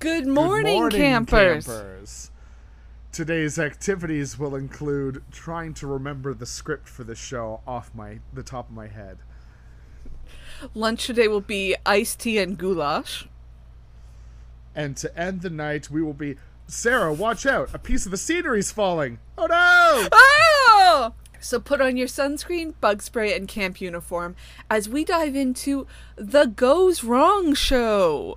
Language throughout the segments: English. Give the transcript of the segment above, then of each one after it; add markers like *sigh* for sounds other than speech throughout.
Good morning, campers. campers. Today's activities will include trying to remember the script for the show off my the top of my head. Lunch today will be iced tea and goulash. And to end the night, we will be Sarah, watch out! A piece of the scenery's falling. Oh no! Oh! So put on your sunscreen, bug spray, and camp uniform as we dive into the Goes Wrong show.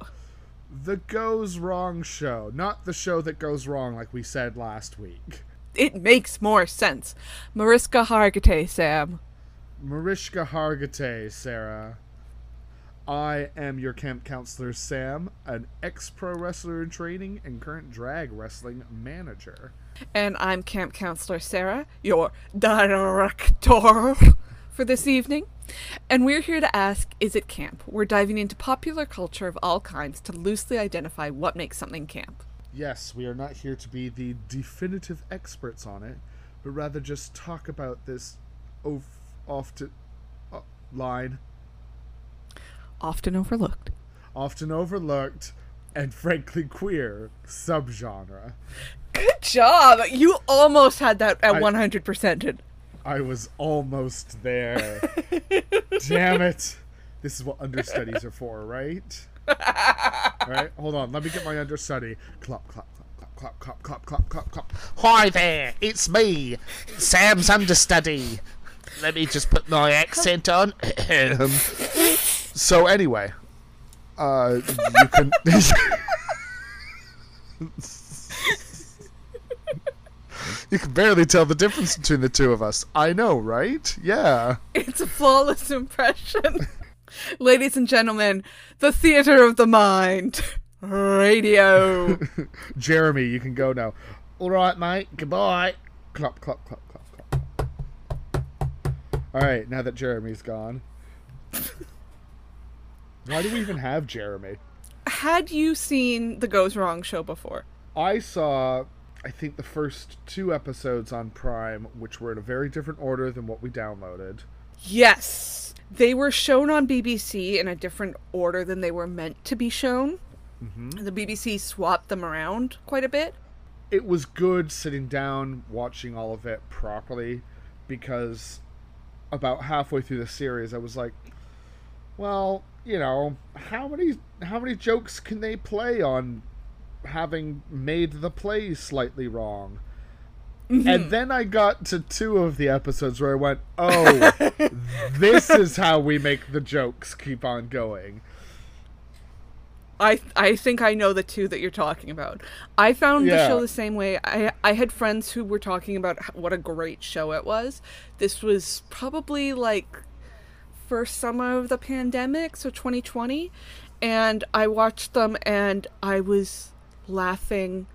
The Goes Wrong show, not the show that goes wrong like we said last week. It makes more sense. Mariska Hargitay, Sam. Mariska Hargitay, Sarah. I am your camp counselor, Sam, an ex pro wrestler in training and current drag wrestling manager. And I'm camp counselor Sarah, your director for this evening. And we're here to ask Is it camp? We're diving into popular culture of all kinds to loosely identify what makes something camp. Yes, we are not here to be the definitive experts on it, but rather just talk about this off, to uh, line, Often overlooked. often overlooked, and frankly queer subgenre. Good job! You almost had that at I- 100%. I was almost there. *laughs* Damn it. This is what understudies are for, right? right? Hold on. Let me get my understudy. Clop, clop, clop, clop, clop, clop, clop, clop, clop. Hi there, it's me, Sam's understudy. Let me just put my accent on. So anyway, uh, you can. *laughs* *laughs* you can barely tell the difference between the two of us. I know, right? Yeah. It's a flawless impression. *laughs* Ladies and gentlemen, the theater of the mind. Radio. *laughs* Jeremy, you can go now. All right, mate. Goodbye. Clop, clop, clop, clop, clop. All right, now that Jeremy's gone. *laughs* Why do we even have Jeremy? Had you seen the Goes Wrong show before? I saw, I think, the first two episodes on Prime, which were in a very different order than what we downloaded. Yes. They were shown on BBC in a different order than they were meant to be shown. Mm-hmm. The BBC swapped them around quite a bit. It was good sitting down watching all of it properly because about halfway through the series I was like, well, you know, how many how many jokes can they play on having made the play slightly wrong? Mm-hmm. And then I got to two of the episodes where I went, "Oh, *laughs* this is how we make the jokes keep on going." I I think I know the two that you're talking about. I found the show the same way. I I had friends who were talking about what a great show it was. This was probably like first summer of the pandemic, so 2020, and I watched them and I was laughing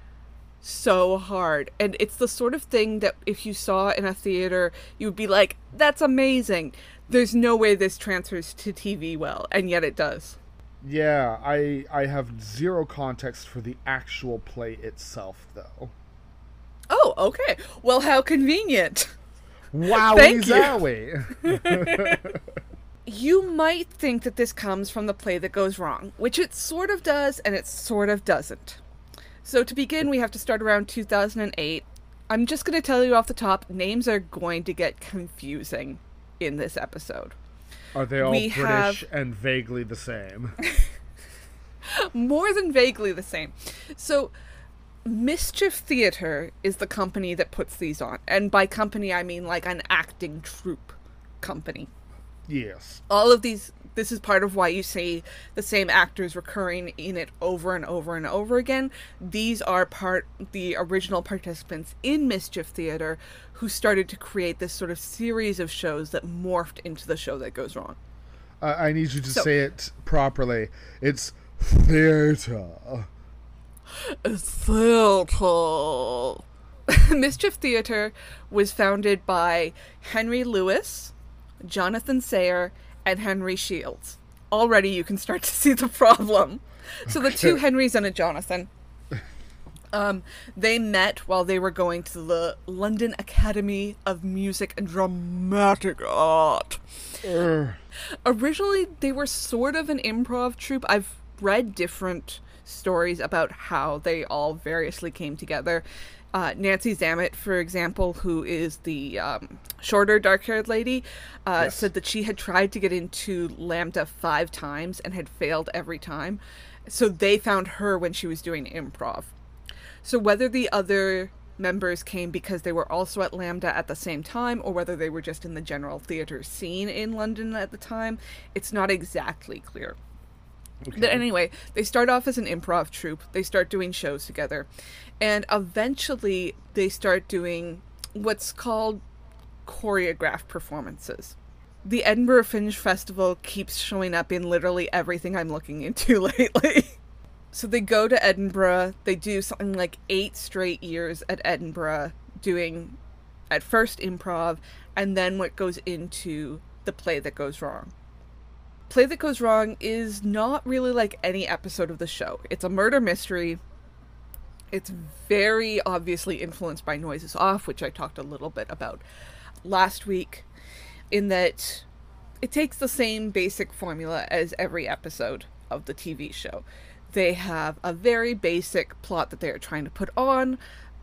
so hard. And it's the sort of thing that if you saw in a theater, you would be like, "That's amazing." There's no way this transfers to TV well, and yet it does. Yeah, I I have zero context for the actual play itself though. Oh, okay. Well, how convenient. Thank you. zowie. *laughs* You might think that this comes from the play that goes wrong, which it sort of does and it sort of doesn't. So, to begin, we have to start around 2008. I'm just going to tell you off the top names are going to get confusing in this episode. Are they all We British have- and vaguely the same? *laughs* More than vaguely the same. So, Mischief Theater is the company that puts these on. And by company, I mean like an acting troupe company. yes. all of these this is part of why you see the same actors recurring in it over and over and over again these are part the original participants in mischief theater who started to create this sort of series of shows that morphed into the show that goes wrong Uh, I need you to So- say it properly. It's theater. Theater. *laughs* Mischief Theater was founded by Henry Lewis, Jonathan Sayer, and Henry Shields. Already you can start to see the problem. So the two Henrys and a Jonathan. Um, they met while they were going to the London Academy of Music and Dramatic Art. Urgh. Originally, they were sort of an improv troupe. I've read different stories about how they all variously came together. Uh, Nancy Zammit, for example, who is the um, shorter, dark haired lady, uh, Yes. said that she had tried to get into LAMDA five times and had failed every time. So they found her when she was doing improv. So whether the other members came because they were also at LAMDA at the same time or whether they were just in the general theater scene in London at the time, it's not exactly clear. But anyway, they start off as an improv troupe. They start doing shows together. And eventually they start doing what's called choreographed performances. The Edinburgh Fringe Festival keeps showing up in literally everything I'm looking into *laughs* lately. so they go to Edinburgh, they do something like eight straight years at Edinburgh, doing at first improv, and then what goes into the play that goes wrong. Play That Goes Wrong is not really like any episode of the show. It's a murder mystery. It's very obviously influenced by Noises Off, which I talked a little bit about last week, in that it takes the same basic formula as every episode of the TV show. They have a very basic plot that they are trying to put on,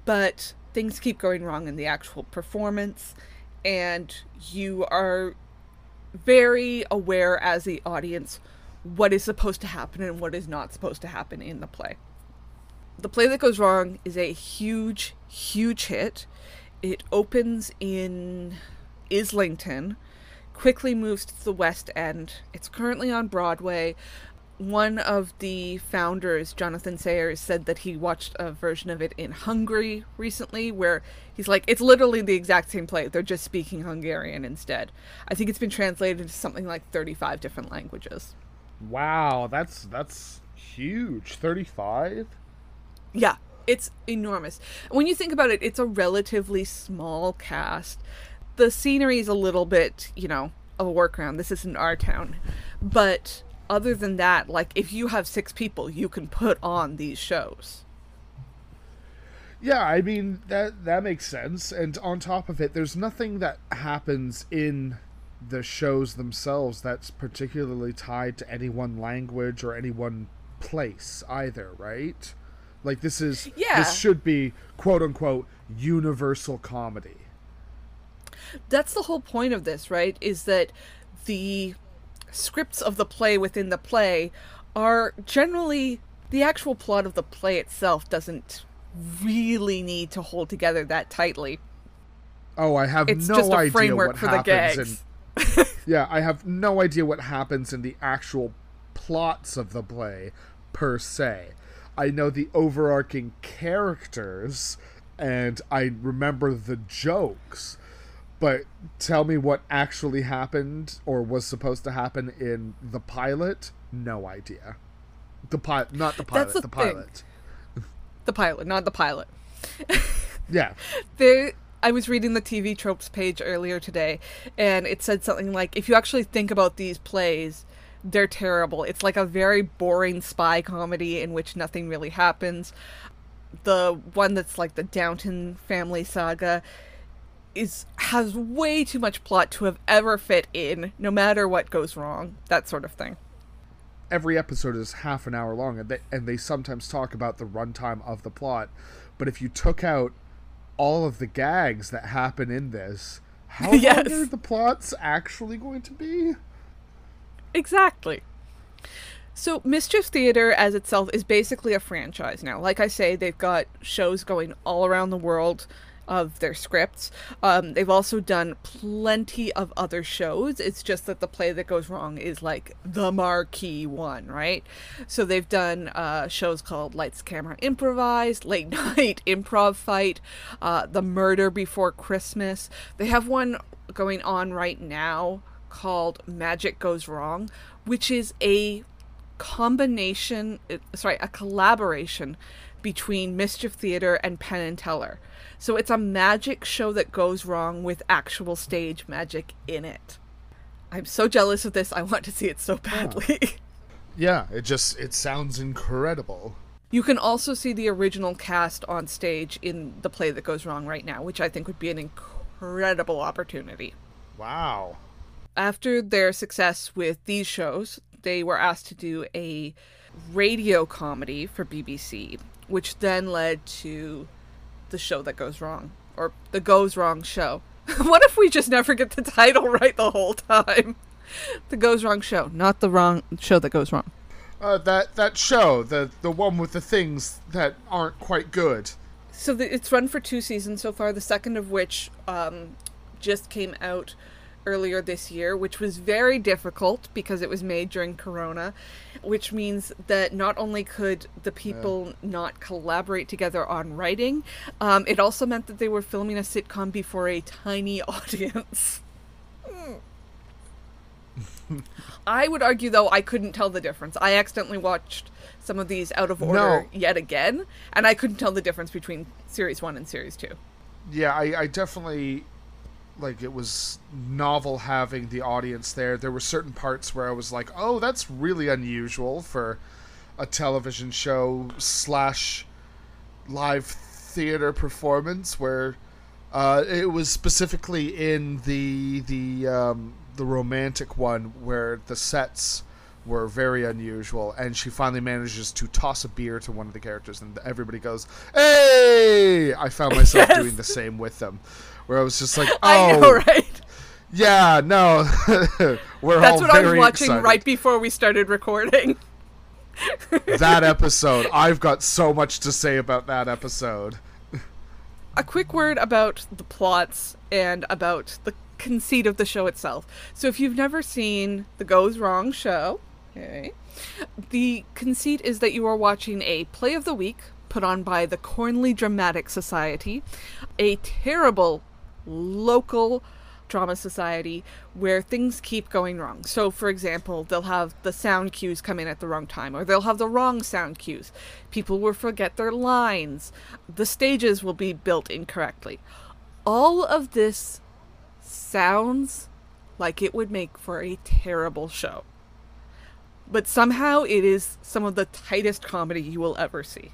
but things keep going wrong in the actual performance, and you are very aware as the audience what is supposed to happen and what is not supposed to happen in the play. The play that goes wrong is a huge, huge hit. It opens in Islington, quickly moves to the West End. It's currently on Broadway. One of the founders, Jonathan Sayers, said that he watched a version of it in Hungary recently, where he's like, it's literally the exact same play. They're just speaking Hungarian instead. I think it's been translated into something like 35 different languages. Wow, that's that's huge. Thirty-five. Yeah, it's enormous. When you think about it, it's a relatively small cast. The scenery is a little bit, you know, of a workaround. This isn't our town. But other than that, like, if you have six people, you can put on these shows. Yeah, I mean that that makes sense. And on top of it, there's nothing that happens in the shows themselves that's particularly tied to any one language or any one place either, right? Like this is Yeah. this should be quote unquote universal comedy. That's the whole point of this, right? Is that the scripts of the play within the play are generally the actual plot of the play itself doesn't really need to hold together that tightly. Oh, I have It's no just a idea framework what for the happens gags. in *laughs* Yeah, I have no idea what happens in the actual plots of the play per se. I know the overarching characters and I remember the jokes. But tell me what actually happened or was supposed to happen in the pilot? No idea. The pilot, not the pilot, That's the the pilot. The pilot, not the pilot. *laughs* Yeah. there I was reading the TV tropes page earlier today and it said something like if you actually think about these plays they're terrible. It's like a very boring spy comedy in which nothing really happens. The one that's like the Downton family saga is has way too much plot to have ever fit in no matter what goes wrong. That sort of thing. every episode is half an hour long and they, and they sometimes talk about the runtime of the plot but if you took out all of the gags that happen in this how *laughs* Yes. long are the plots actually going to be Exactly. So, Mischief Theater as itself is basically a franchise now. Like I say, they've got shows going all around the world of their scripts. Um, they've also done plenty of other shows. It's just that the play that goes wrong is like the marquee one, right? So they've done uh, shows called Lights, Camera, Improvised, Late *laughs* Night Improv Fight, uh, The Murder Before Christmas. They have one going on right now called Magic Goes Wrong, which is a combination, uh, sorry, a collaboration between Mischief Theater and Penn and Teller. So it's a magic show that goes wrong with actual stage magic in it. I'm so jealous of this. I want to see it so badly. *laughs* yeah it just it sounds incredible You can also see the original cast on stage in the play that goes wrong right now, which I think would be an incredible opportunity. wow After their success with these shows, they were asked to do a radio comedy for BBC, which then led to the show that goes wrong or the goes wrong show. *laughs* what if we just never get the title right the whole time? *laughs* The goes wrong show, not the wrong show that goes wrong. Uh, that that show, the the one with the things that aren't quite good. So the, it's run for two seasons so far. The second of which um, just came out earlier this year, which was very difficult because it was made during Corona, which means that not only could the people not collaborate together on writing, um, it also meant that they were filming a sitcom before a tiny *laughs* audience. I would argue, though, I couldn't tell the difference. I accidentally watched some of these out of order No. yet again, and I couldn't tell the difference between series one and series two. Yeah, I, I definitely like it was novel having the audience there. There were certain parts where I was like, "Oh, that's really unusual for a television show slash live theater performance." Where uh, it was specifically in the the um, the romantic one where the sets were very unusual, and she finally manages to toss a beer to one of the characters, and everybody goes, "Hey!" I found myself *laughs* Yes. doing the same with them, where I was just like, "Oh, *laughs* I know, oh, right? yeah, no, *laughs* we're That's all what I was watching excited. right before we started recording. *laughs* that episode. I've got so much to say about that episode. A quick word about the plots and about the conceit of the show itself. So, if you've never seen the Goes Wrong show, okay, the conceit is that you are watching a play of the week put on by the Cornley Dramatic Society, a terrible local drama society where things keep going wrong. So, for example, they'll have the sound cues come in at the wrong time, or they'll have the wrong sound cues. People will forget their lines. The stages will be built incorrectly. All of this sounds like it would make for a terrible show. But somehow it is some of the tightest comedy you will ever see.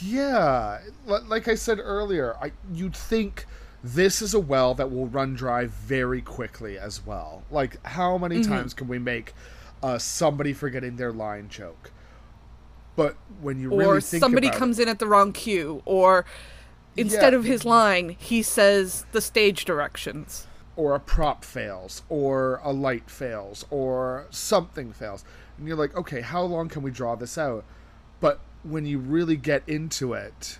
Yeah, like I said earlier, I you'd think this is a well that will run dry very quickly as well. Like, how many Mm-hmm. times can we make uh, somebody forgetting their line joke? But when you really or somebody comes in at the wrong cue, or instead Yeah. of his line, he says the stage directions. or a prop fails, or a light fails, or something fails. And you're like, okay, how long can we draw this out? But when you really get into it,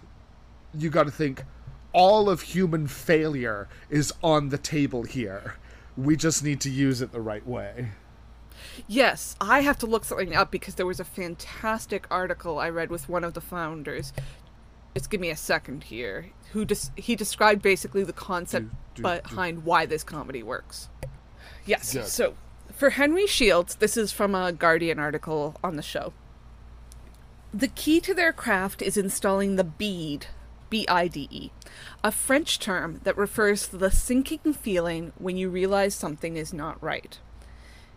you got to think all of human failure is on the table here. We just need to use it the right way. Yes, I have to look something up because there was a fantastic article I read with one of the founders. Just give me a second here. Who des- he described basically the concept Do- do- behind why this comedy works. Yes. Good. So, for Henry Shields, this is from a Guardian article on the show. The key to their craft is installing the bide, B I D E, a French term that refers to the sinking feeling when you realize something is not right.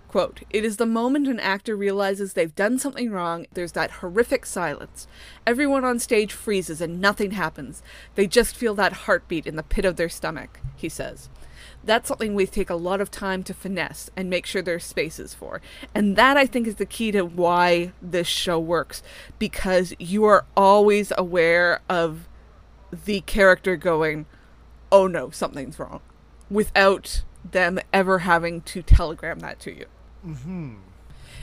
Quote, it is the moment an actor realizes they've done something wrong, there's that horrific silence. Everyone on stage freezes and nothing happens. They just feel that heartbeat in the pit of their stomach, he says. That's something we take a lot of time to finesse and make sure there's spaces for. And that, I think, is the key to why this show works. Because you are always aware of the character going, oh no, something's wrong, without them ever having to telegram that to you. Mm-hmm.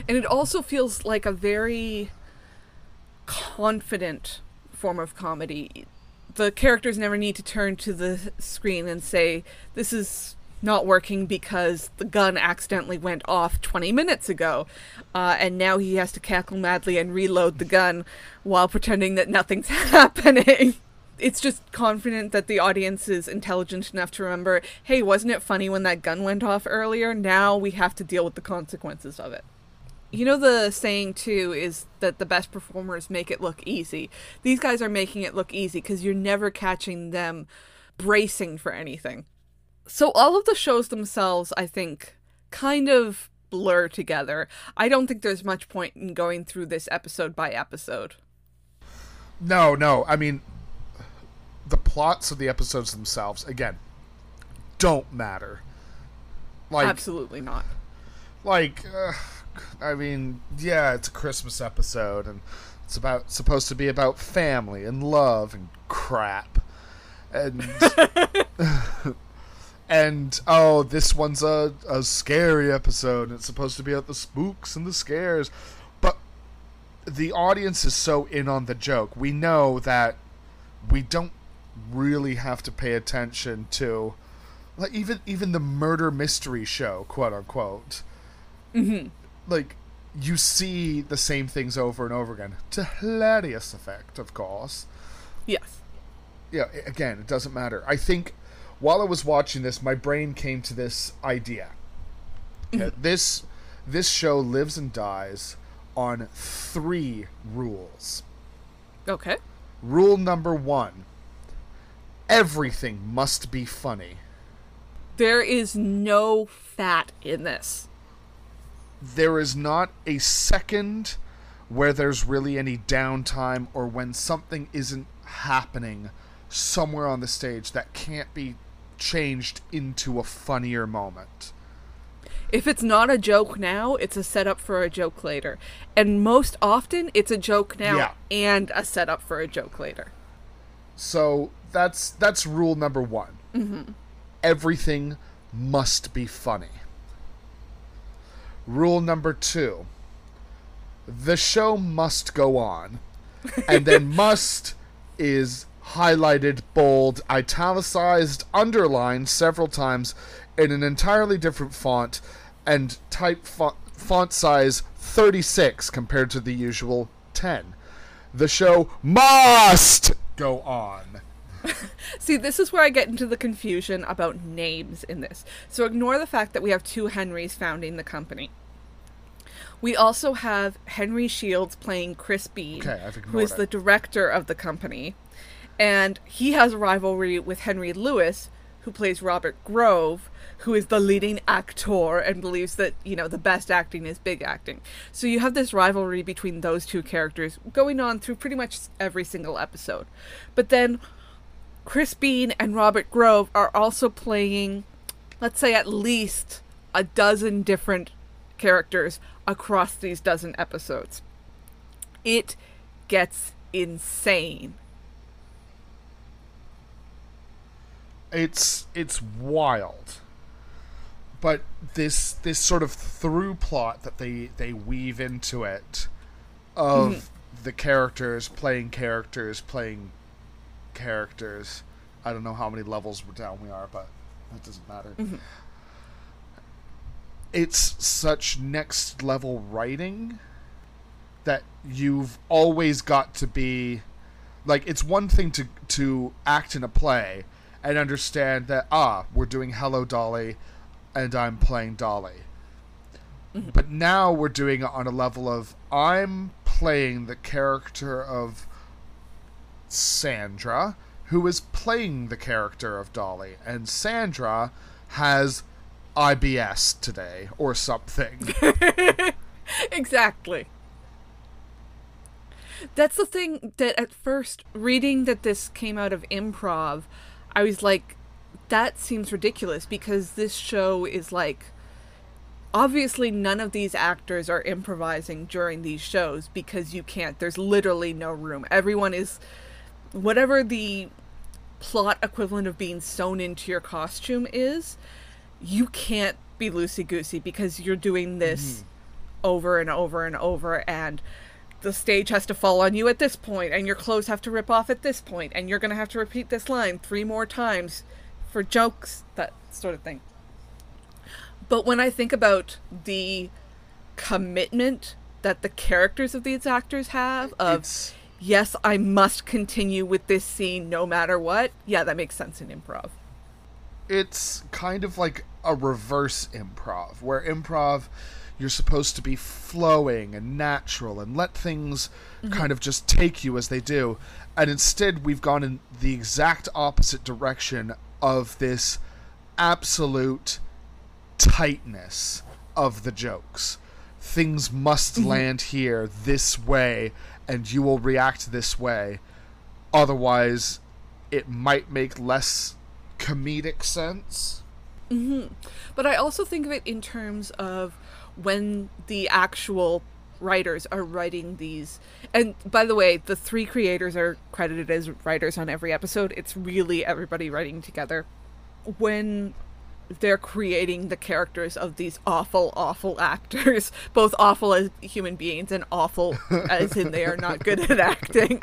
And it also feels like a very confident form of comedy. The characters never need to turn to the screen and say, This is not working because the gun accidentally went off 20 minutes ago. Uh, and now he has to cackle madly and reload the gun while pretending that nothing's *laughs* happening. It's just confident that the audience is intelligent enough to remember hey, wasn't it funny when that gun went off earlier? Now we have to deal with the consequences of it. You know, the saying too is that the best performers make it look easy. These guys are making it look easy because you're never catching them bracing for anything. So, all of the shows themselves, I think, kind of blur together. I don't think there's much point in going through this episode by episode. No, no. I mean, the plots of the episodes themselves, again, don't matter. Like, Absolutely not. like uh, I mean, yeah, it's a Christmas episode, and it's about supposed to be about family and love and crap, and *laughs* and oh, this one's a a scary episode. And it's supposed to be about the spooks and the scares, but the audience is so in on the joke. We know that we don't really have to pay attention to like even even the murder mystery show, quote unquote. Mm-hmm. Like you see the same things over and over again to hilarious effect, of course. Yes. Yeah, again, it doesn't matter. I think while I was watching this, my brain came to this idea. Mm-hmm. Okay, This this show lives and dies on three rules. Okay. Rule number one: everything must be funny. There is no fat in this. There is not a second where there's really any downtime or when something isn't happening somewhere on the stage that can't be changed into a funnier moment. If it's not a joke now, it's a setup for a joke later. And most often, it's a joke now Yeah. and a setup for a joke later. So that's that's rule number one. Mm-hmm. Everything must be funny. Rule number two: the show must go on, and then *laughs* must is highlighted, bold, italicized, underlined several times in an entirely different font, and type font, font size 36 compared to the usual 10. The show must go on. *laughs* See, this is where I get into the confusion about names in this. So ignore the fact that we have two Henrys founding the company. We also have Henry Shields playing Chris Bean, Okay, who it. the director of the company. And he has a rivalry with Henry Lewis, who plays Robert Grove, who is the leading actor and believes that, you know, the best acting is big acting. So you have this rivalry between those two characters going on through pretty much every single episode. But then Chris Bean and Robert Grove are also playing, let's say, at least a dozen different characters across these dozen episodes. It gets insane. it's it's wild but this this sort of through plot that they they weave into it of mm-hmm. the characters playing characters playing characters. I don't know how many levels we're down we are but that doesn't matter. It's such next level writing that you've always got to be like it's one thing to to act in a play and understand that ah we're doing hello dolly and i'm playing dolly. But now we're doing it on a level of i'm playing the character of sandra who is playing the character of dolly and sandra has ibs today or something *laughs* exactly. That's the thing that at first, reading that this came out of improv, I was like, that seems ridiculous because this show is like. Obviously, none of these actors are improvising during these shows because you can't. There's literally no room. Everyone is. Whatever the plot equivalent of being sewn into your costume is, you can't be loosey goosey because you're doing this mm-hmm. over and over and over and the stage has to fall on you at this point and your clothes have to rip off at this point and you're going to have to repeat this line three more times for jokes that sort of thing. But when i think about the commitment that the characters of these actors have of It's- yes i must continue with this scene no matter what. Yeah that makes sense in improv. It's kind of like a reverse improv where improv you're supposed to be flowing and natural and let things mm-hmm. kind of just take you as they do. And instead we've gone in the exact opposite direction of this absolute tightness of the jokes. Things must mm-hmm. land here this way and you will react this way. Otherwise it might make less comedic sense. Mm-hmm. But I also think of it in terms of when the actual writers are writing these. And by the way the three creators are credited as writers on every episode. It's really everybody writing together. When they're creating the characters of these awful awful actors *laughs* both awful as human beings and awful *laughs* as in they are not good at acting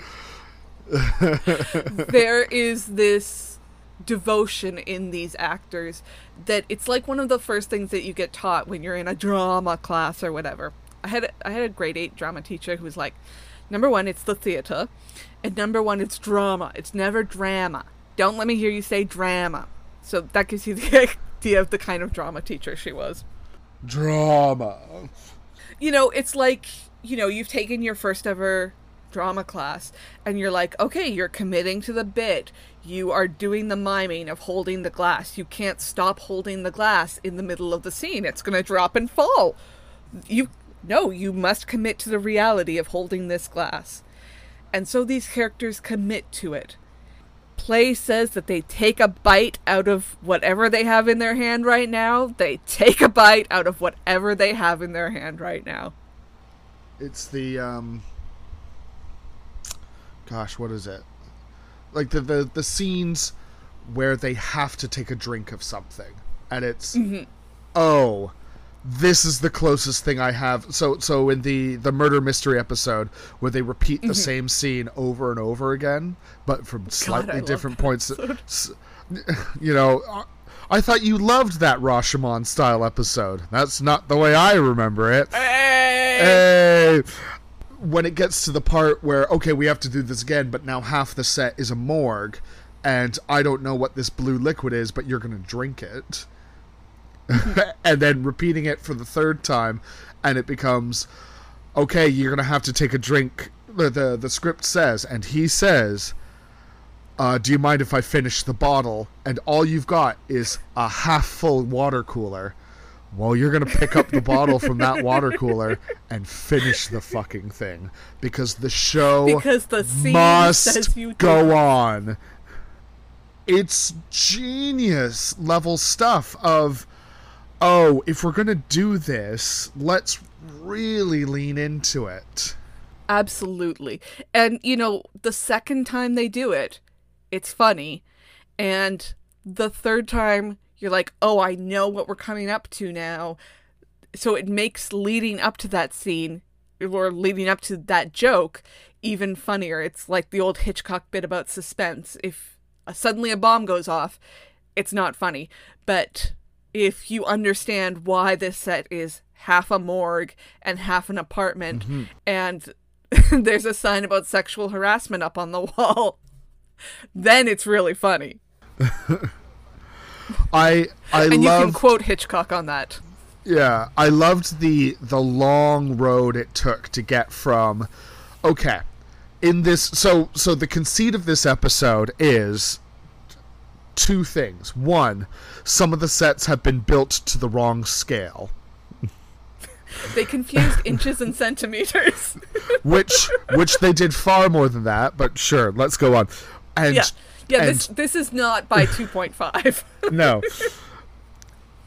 there is this devotion in these actors that it's like one of the first things that you get taught when you're in a drama class or whatever. I had I had a grade 8 drama teacher who was like, number 1 it's the theater and number 1 it's drama. It's never drama. Don't let me hear you say drama. So that gives you the *laughs* idea of the kind of drama teacher she was. Drama. You know, it's like, you know, you've taken your first ever drama class and you're like, okay, you're committing to the bit. You are doing the miming of holding the glass. You can't stop holding the glass in the middle of the scene. It's going to drop and fall. You no, you must commit to the reality of holding this glass. And so these characters commit to it. Play says that they take a bite out of whatever they have in their hand right now. They take a bite out of whatever they have in their hand right now. It's the um gosh, what is it? Like the the, the scenes where they have to take a drink of something. And it's oh, this is the closest thing I have. So so in the the murder mystery episode where they repeat the same scene over and over again, but from slightly love different points. S- *laughs* You know, I- thought you loved that Rashomon style episode. That's not the way I remember it. Hey! When it gets to the part where okay, we have to do this again, but now half the set is a morgue, and I don't know what this blue liquid is, but you're gonna drink it, *laughs* and then repeating it for the third time, and it becomes okay, you're gonna have to take a drink. The the, the script says, and he says. Uh, do you mind if I finish the bottle? And all you've got is a half full water cooler. Well, you're gonna pick up the bottle from that water cooler and finish the fucking thing because the show Because the scene must says you go on. It's genius level stuff of oh, if we're gonna do this, let's really lean into it. Absolutely. And, you know, the second time they do it, it's funny. And the third time, you're like, oh, I know what we're coming up to now. So it makes leading up to that scene or leading up to that joke even funnier. It's like the old Hitchcock bit about suspense. If uh, suddenly a bomb goes off, it's not funny. But if you understand why this set is half a morgue and half an apartment mm-hmm. and *laughs* there's a sign about sexual harassment up on the wall, *laughs* then it's really funny. *laughs* I I And you can quote Hitchcock on that. Yeah, I loved the the long road it took to get from okay, in this so so the conceit of this episode is two things. One, some of the sets have been built to the wrong scale, They confused inches and centimeters. *laughs* which which they did far more than that, but sure, let's go on. And yeah. Yeah, and this this is not by *laughs* 2.5. no. *laughs*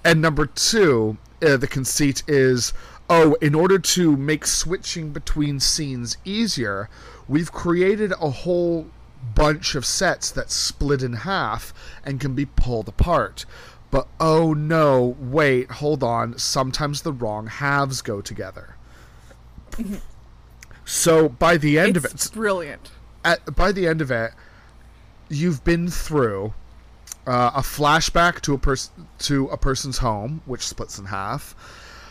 And number two, uh, the conceit is oh, in order to make switching between scenes easier, we've created a whole bunch of sets that split in half and can be pulled apart. But oh no, wait, hold on, sometimes the wrong halves go together. so by the end of it, it's brilliant. at, by the end of it, you've been through uh, a flashback to a person to a person's home, which splits in half.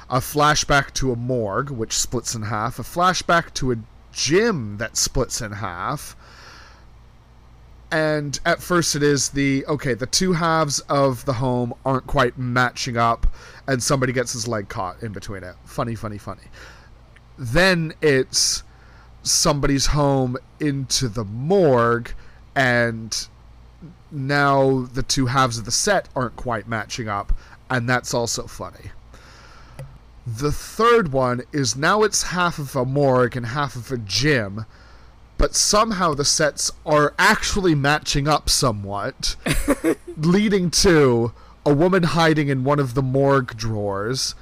A flashback to a morgue, which splits in half. A flashback to a gym that splits in half. And at first, it is the okay. The two halves of the home aren't quite matching up, and somebody gets his leg caught in between it. Funny, funny, funny. Then it's somebody's home into the morgue and now the two halves of the set aren't quite matching up and that's also funny the third one is now it's half of a morgue and half of a gym but somehow the sets are actually matching up somewhat *laughs* leading to a woman hiding in one of the morgue drawers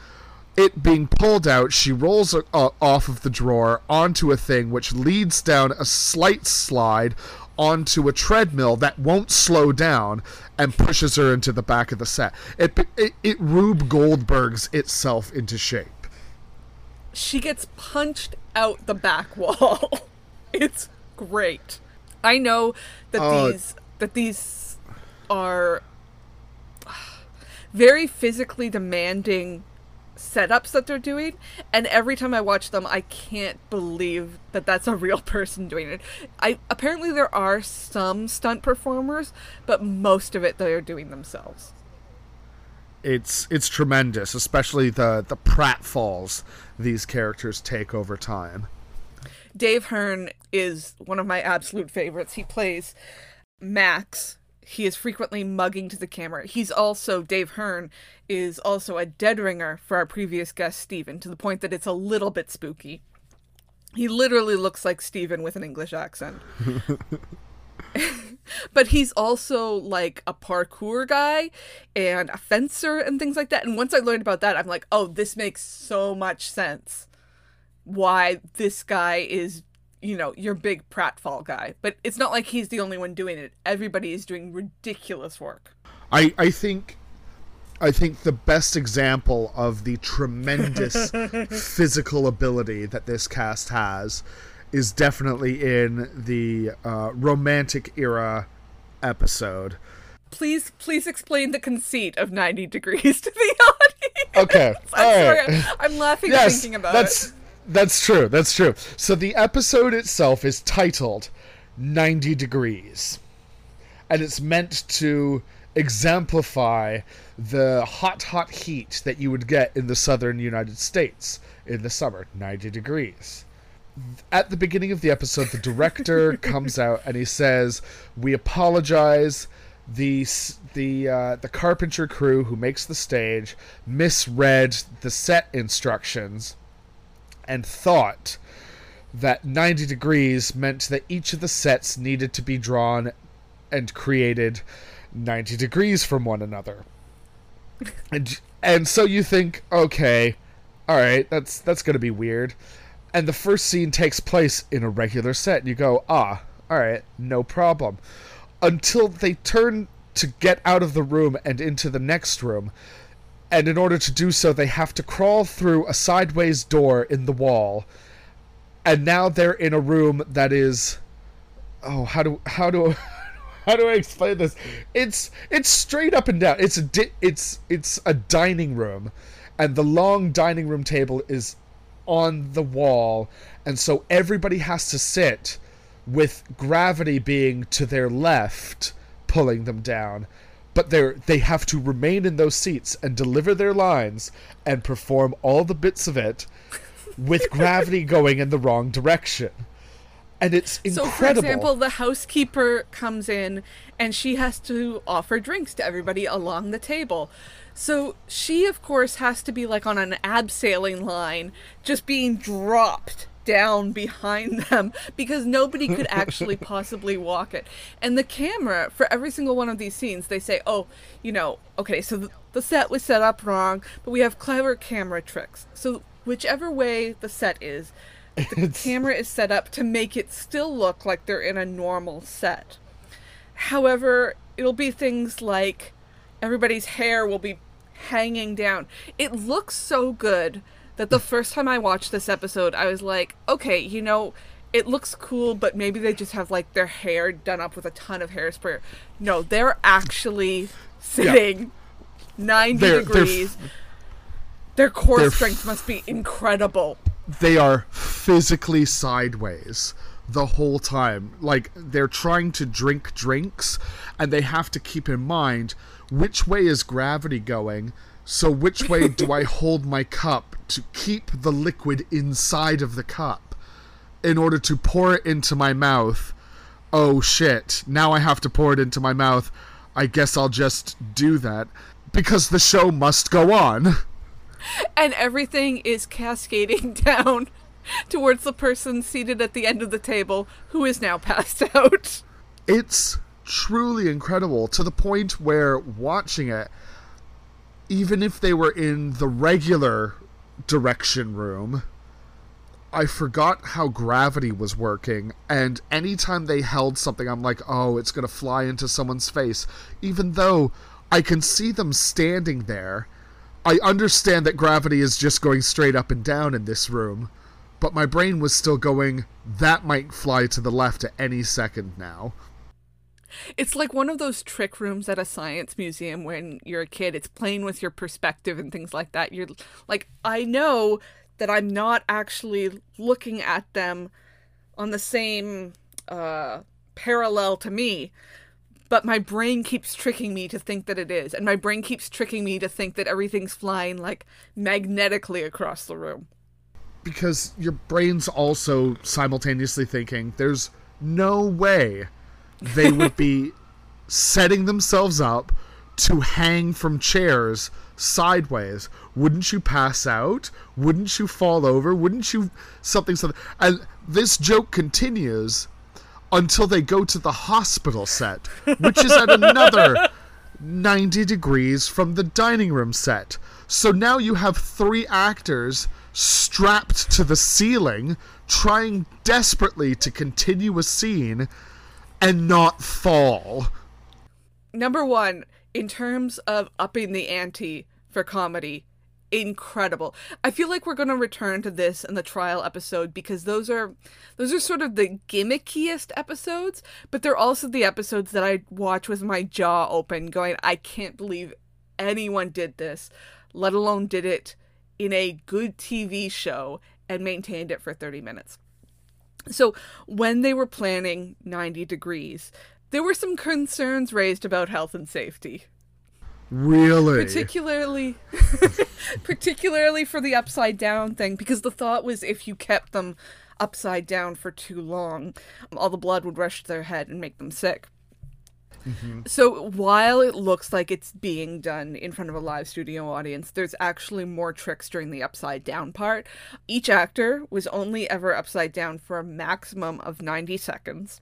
it being pulled out, she rolls uh, off of the drawer onto a thing which leads down a slight slide onto a treadmill that won't slow down and pushes her into the back of the set. It it, it Rube Goldberg's itself into shape. She gets punched out the back wall. *laughs* *laughs* it's great. I know that Uh, these that these are *sighs* very physically demanding setups that they're doing and every time i watch them i can't believe that that's a *laughs* real person doing it i apparently there are some stunt performers but most of it they're doing themselves It's it's tremendous, especially the the pratfalls these characters take over time. Dave Hearn is one of my absolute favorites. He plays Max. He is frequently mugging to the camera. He's also, Dave Hearn is also a dead ringer for our previous guest, Steven, to the point that it's a little bit spooky. He literally looks like Steven with an English accent. *laughs* but he's also like a parkour guy and a fencer and things like that. And once I learned about that, I'm like, oh, this makes so much sense why this guy is you know your big pratfall guy. But it's not like he's the only one doing it. Everybody is doing ridiculous work. I I think I think the best example of the tremendous *laughs* physical ability that this cast has is definitely in the uh, romantic era episode. please please explain the conceit of 90 degrees to the *laughs* audience. Okay, i'm all sorry. Right. i'm laughing yes, thinking about that's it that's true. That's true. So the episode itself is titled 90 degrees. And it's meant to exemplify the hot hot heat that you would get in the southern United States in the summer, 90 degrees. At the beginning of the episode, the director *laughs* comes out and he says, "We apologize. The the uh, the carpenter crew who makes the stage misread the set instructions and thought that 90 degrees meant that each of the sets needed to be drawn and created 90 degrees from one another. *laughs* And and so you think, okay, all right, that's that's going to be weird. And the first scene takes place in a regular set and you go, "Ah, all right, no problem." Until they turn to get out of the room and into the next room, and in order to do so, they have to crawl through a sideways door in the wall. And now they're in a room that is, oh, how do how do *laughs* how do I explain this? It's it's straight up and down. It's a di- it's it's a dining room, and the long dining room table is on the wall, and so everybody has to sit with gravity being to their left, pulling them down but they they have to remain in those seats and deliver their lines and perform all the bits of it with *laughs* gravity going in the wrong direction. And it's incredible. so for example the housekeeper comes in and she has to offer drinks to everybody along the table so she of course has to be like on an abseiling line just being dropped down behind *laughs* them because nobody could *laughs* actually possibly walk it. And the camera for every single one of these scenes, they say, "Oh, you know, okay, so the, the set was set up wrong, but we have clever camera tricks." So whichever way the set is, the *laughs* It's- camera is set up to make it still look like they're in a normal set. However, it'll be things like everybody's hair will be hanging down. It looks so good that the first time I watched this episode, I was like, okay, you know, it looks cool, but maybe they just have like their hair done up with a ton of hairspray. No, they're actually sitting 90 They're- they're f- degrees. their core they're f- strength must be incredible. they are physically sideways the whole time. Like they're trying to drink drinks and they have to keep in mind which way is gravity going. So which way do I *laughs* hold my cup to keep the liquid inside of the cup in order to pour it into my mouth? Oh shit, now I have to pour it into my mouth. I guess I'll just do that because the show must go on. and everything is cascading *laughs* down towards the person seated at the end of the table who is now passed *laughs* out. it's truly incredible to the point where watching it even if they were in the regular direction room, I forgot how gravity was working, and anytime they held something, I'm like, oh, it's gonna fly into someone's face. Even though I can see them standing there, I understand that gravity is just going straight up and down in this room, but my brain was still going, that might fly to the left at any second now. It's like one of those trick rooms at a science museum when you're a kid. It's playing with your perspective and things like that. You're like, I know that I'm not actually looking at them on the same uh, parallel to me, but my brain keeps tricking me to think that it is, and my brain keeps tricking me to think that everything's flying like magnetically across the room. Because your brain's also simultaneously thinking, there's no way they would be setting themselves up to hang from chairs sideways. Wouldn't you pass out? Wouldn't you fall over? Wouldn't you something something? And this joke continues until they go to the hospital set, which is at another 90 degrees from the dining room set. So now you have three actors strapped to the ceiling trying desperately to continue a scene and not fall. Number one, in terms of upping the ante for comedy, incredible. I feel like we're going to return to this in the trial episode because those are those are sort of the gimmickiest episodes, but they're also the episodes that I watch with my jaw open going I can't believe anyone did this, let alone did it in a good TV show and maintained it for 30 minutes. So, when they were planning 90 degrees, there were some concerns raised about health and safety. Really? Particularly *laughs* particularly for the upside down thing because the thought was if you kept them upside down for too long, all the blood would rush to their head and make them sick. Mm-hmm. So while it looks like it's being done in front of a live studio audience, there's actually more tricks during the upside down part. Each actor was only ever upside down for a maximum of 90 seconds.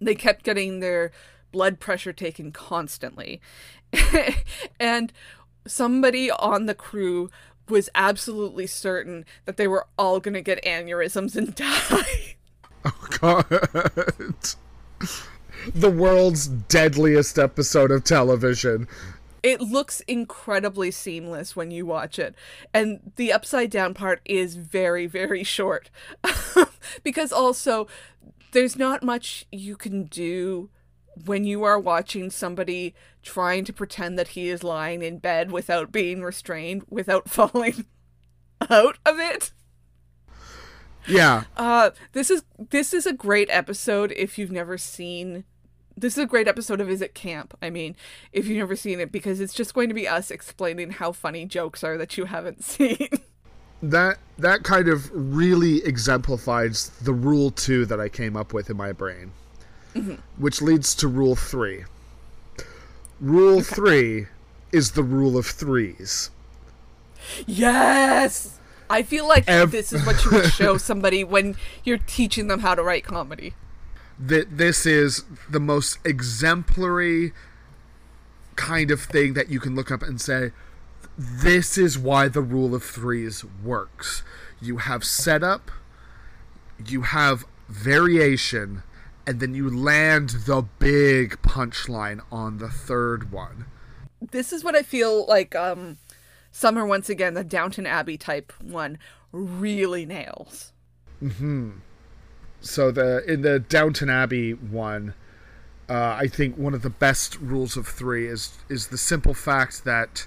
They kept getting their blood pressure taken constantly. *laughs* and somebody on the crew was absolutely certain that they were all going to get aneurysms and *laughs* die. Oh, God. *laughs* the world's deadliest episode of television. it looks incredibly seamless when you watch it and the upside down part is very very short *laughs* because also there's not much you can do when you are watching somebody trying to pretend that he is lying in bed without being restrained without *laughs* falling out of it Yeah. uh this is this is a great episode if you've never seen this is a great episode of Is It Camp? I mean, if you've never seen it, because it's just going to be us explaining how funny jokes are that you haven't *laughs* seen. That that kind of really exemplifies the rule 2 that I came up with in my brain. Mm-hmm. Which leads to rule 3. Rule 3 is the rule of threes. yes! I feel like Ev- this is what you would show *laughs* somebody when you're teaching them how to write comedy. That this is the most exemplary kind of thing that you can look up and say this is why the rule of threes works. You have setup you have variation and then you land the big punchline on the third one. This is what I feel like um Summer once again, the Downton Abbey type one, really nails. So the in the Downton Abbey one, uh, I think one of the best rules of three is is the simple fact that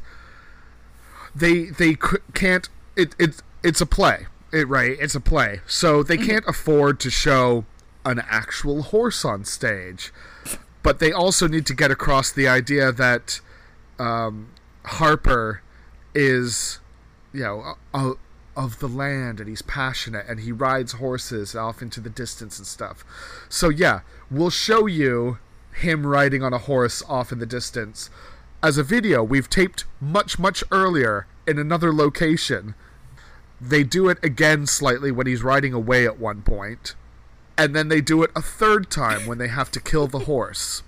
they they c- can't it it it's a play it right it's a play. So they can't afford to show an actual horse on stage, but they also need to get across the idea that um, Harper is you know a, of the land and he's passionate and he rides horses off into the distance and stuff. So yeah, we'll show you him riding on a horse off in the distance as a video we've taped much much earlier in another location. They do it again slightly when he's riding away at one point, and then they do it a third time when they have to kill the horse.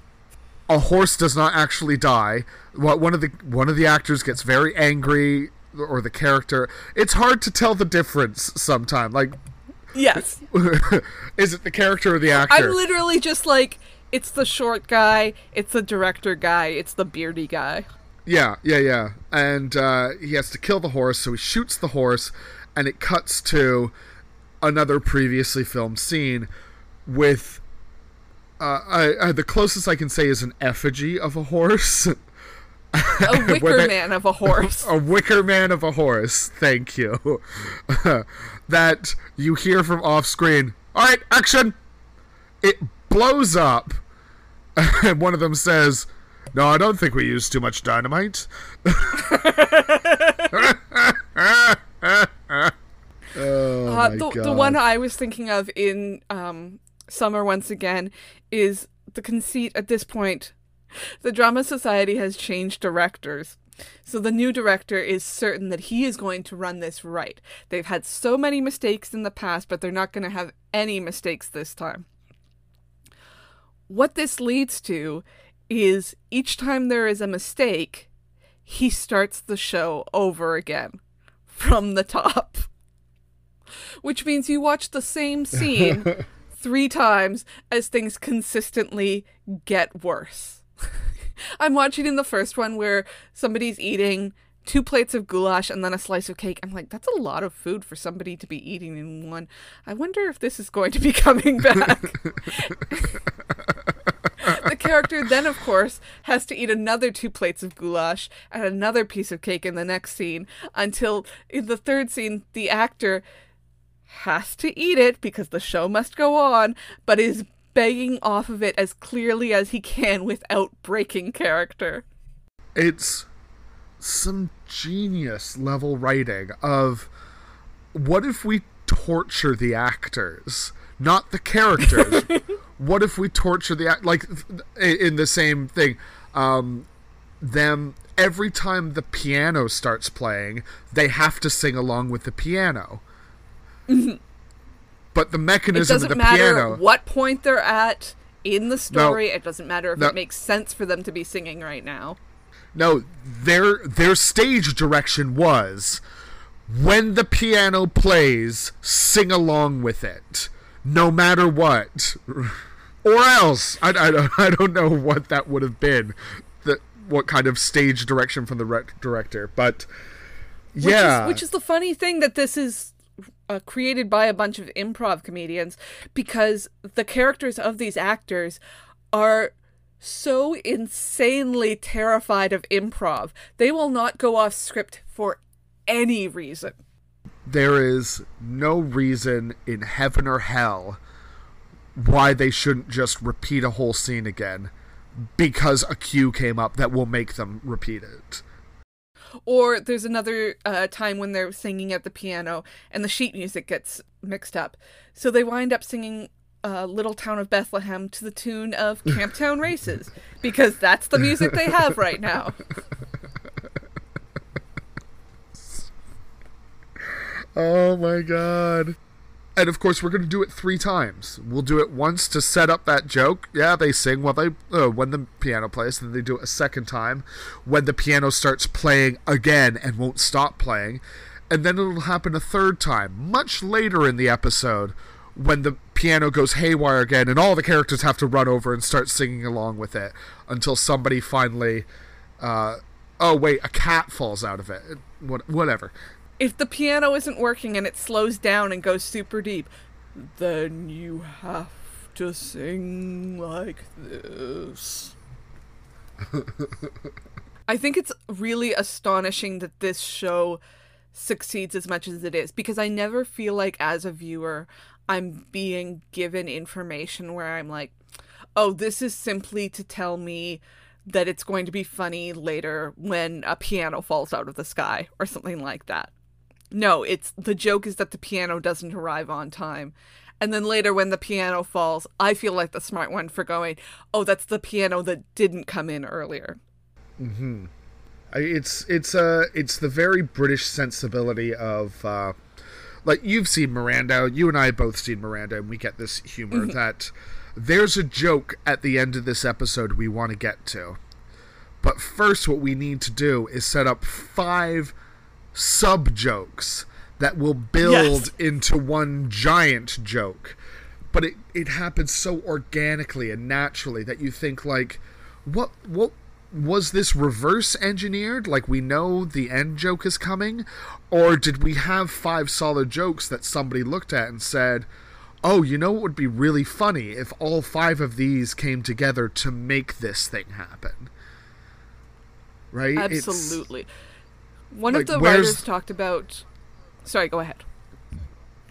A horse does not actually die. One of the one of the actors gets very angry or the character. It's hard to tell the difference sometimes. Like, Yes. *laughs* is it the character or the actor? I'm literally just like, it's the short guy, it's the director guy, it's the beardy guy. Yeah, yeah, yeah. And uh, he has to kill the horse, so he shoots the horse, and it cuts to another previously filmed scene with. Uh, I, I, the closest I can say is an effigy of a horse. *laughs* A *laughs* wicker man of a horse. *laughs* a wicker man of a horse. Thank you. *laughs* that you hear from off screen. All right, action. It blows up, and one of them says, "No, I don't think we used too much dynamite." oh Uh, my the, god! the one I was thinking of in um, Summer once again is the conceit at this point. *laughs* The Drama Society has changed directors. So the new director is certain that he is going to run this right. They've had so many mistakes in the past, but they're not going to have any mistakes this time. What this leads to is each time there is a mistake, he starts the show over again from the top *laughs* which means you watch the same scene *laughs* three times as things consistently get worse. *laughs* I'm watching in the first one where somebody's eating two plates of goulash and then a slice of cake. I'm like, that's a lot of food for somebody to be eating in one. I wonder if this is going to be *laughs* coming back. *laughs* the character then, of course, has to eat another two plates of goulash and another piece of cake in the next scene until in the third scene, the actor has to eat it because the show must go on, but is begging off of it as clearly as he can without breaking character. it's some genius level writing of what if we torture the actors not the characters *laughs* what if we torture the act like in the same thing um them every time the piano starts playing they have to sing along with the piano *laughs* but the mechanism of doesn't the matter piano what point they're at in the story. it doesn't matter if No. it makes sense for them to be singing right now. No, their their stage direction was when the piano plays, sing along with it, no matter what, *laughs* or else I, I, don't- I don't know what that would have been, the what kind of stage direction from the rec- director, but Which yeah, Is, which is the funny thing that this is uh, created by a bunch of improv comedians because the characters of these actors are so insanely terrified of improv. They will not go off script for any reason. there is no reason in heaven or hell why they shouldn't just repeat a whole scene again because a cue came up that will make them repeat it. Or there's another uh, time when they're singing at the piano and the sheet music gets mixed up. So they wind up singing uh, Little Town of Bethlehem to the tune of *laughs* Camptown Races because that's the music they have right now. *laughs* Oh my god. And of course, we're going to do it three times. We'll do it once to set up that joke. Yeah, they sing while they uh, when the piano plays, then they do it a second time when the piano starts playing again and won't stop playing. And then it'll happen a third time, much later in the episode, when the piano goes haywire again, and all the characters have to run over and start singing along with it until somebody finally. Uh, oh wait, a cat falls out of it. What, whatever. If the piano isn't working and it slows down and goes super deep, then you have to sing like this. I think it's really astonishing that this show succeeds as much as it is because I never feel like as a viewer I'm being given information where I'm like, oh, this is simply to tell me that it's going to be funny later when a piano falls out of the sky or something like that. No, it's the joke is that the piano doesn't arrive on time. And then later when the piano falls, I feel like the smart one for going, oh, that's the piano that didn't come in earlier. Hmm. It's it's uh it's the very British sensibility of uh, like you've seen Miranda, you and I both seen Miranda, and we get this humor that there's a joke at the end of this episode we want to get to, but first what we need to do is set up five sub jokes that will build Yes. into one giant joke. But it, it happens so organically and naturally that you think like what what was this reverse engineered like we know the end joke is coming or did we have five solid jokes that somebody looked at and said oh you know what would be really funny if all five of these came together to make this thing happen right It's- Absolutely. One like, of the writers talked about. Sorry, go ahead.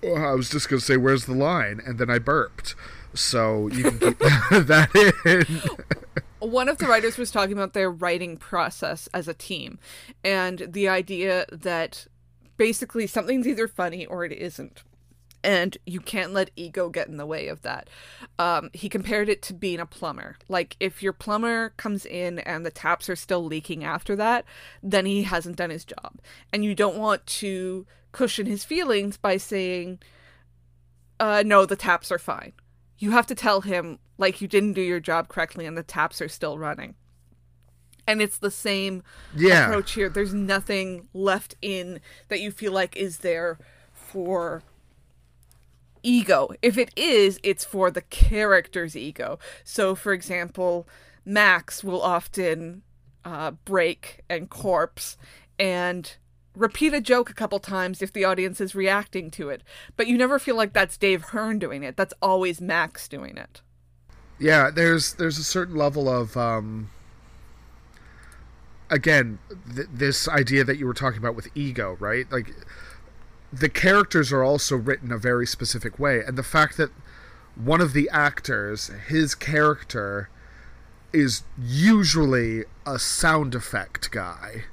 Well, I was just going to say, where's the line? And then I burped. So you can keep *laughs* that in. one of the writers was talking about their writing process as a team and the idea that basically something's either funny or it isn't and you can't let ego get in the way of that um, he compared it to being a plumber like if your plumber comes in and the taps are still leaking after that then he hasn't done his job and you don't want to cushion his feelings by saying uh, no the taps are fine you have to tell him like you didn't do your job correctly and the taps are still running. And it's the same Yeah. approach here. There's nothing left in that you feel like is there for ego. If it is, it's for the character's ego. So, for example, Max will often uh, break and corpse and repeat a joke a couple times if the audience is reacting to it. But you never feel like that's Dave Hearn doing it. That's always Max doing it. Yeah, there's there's a certain level of um again, th- this idea that you were talking about with ego, right? Like the characters are also written a very specific way and the fact that one of the actors, his character is usually a sound effect guy.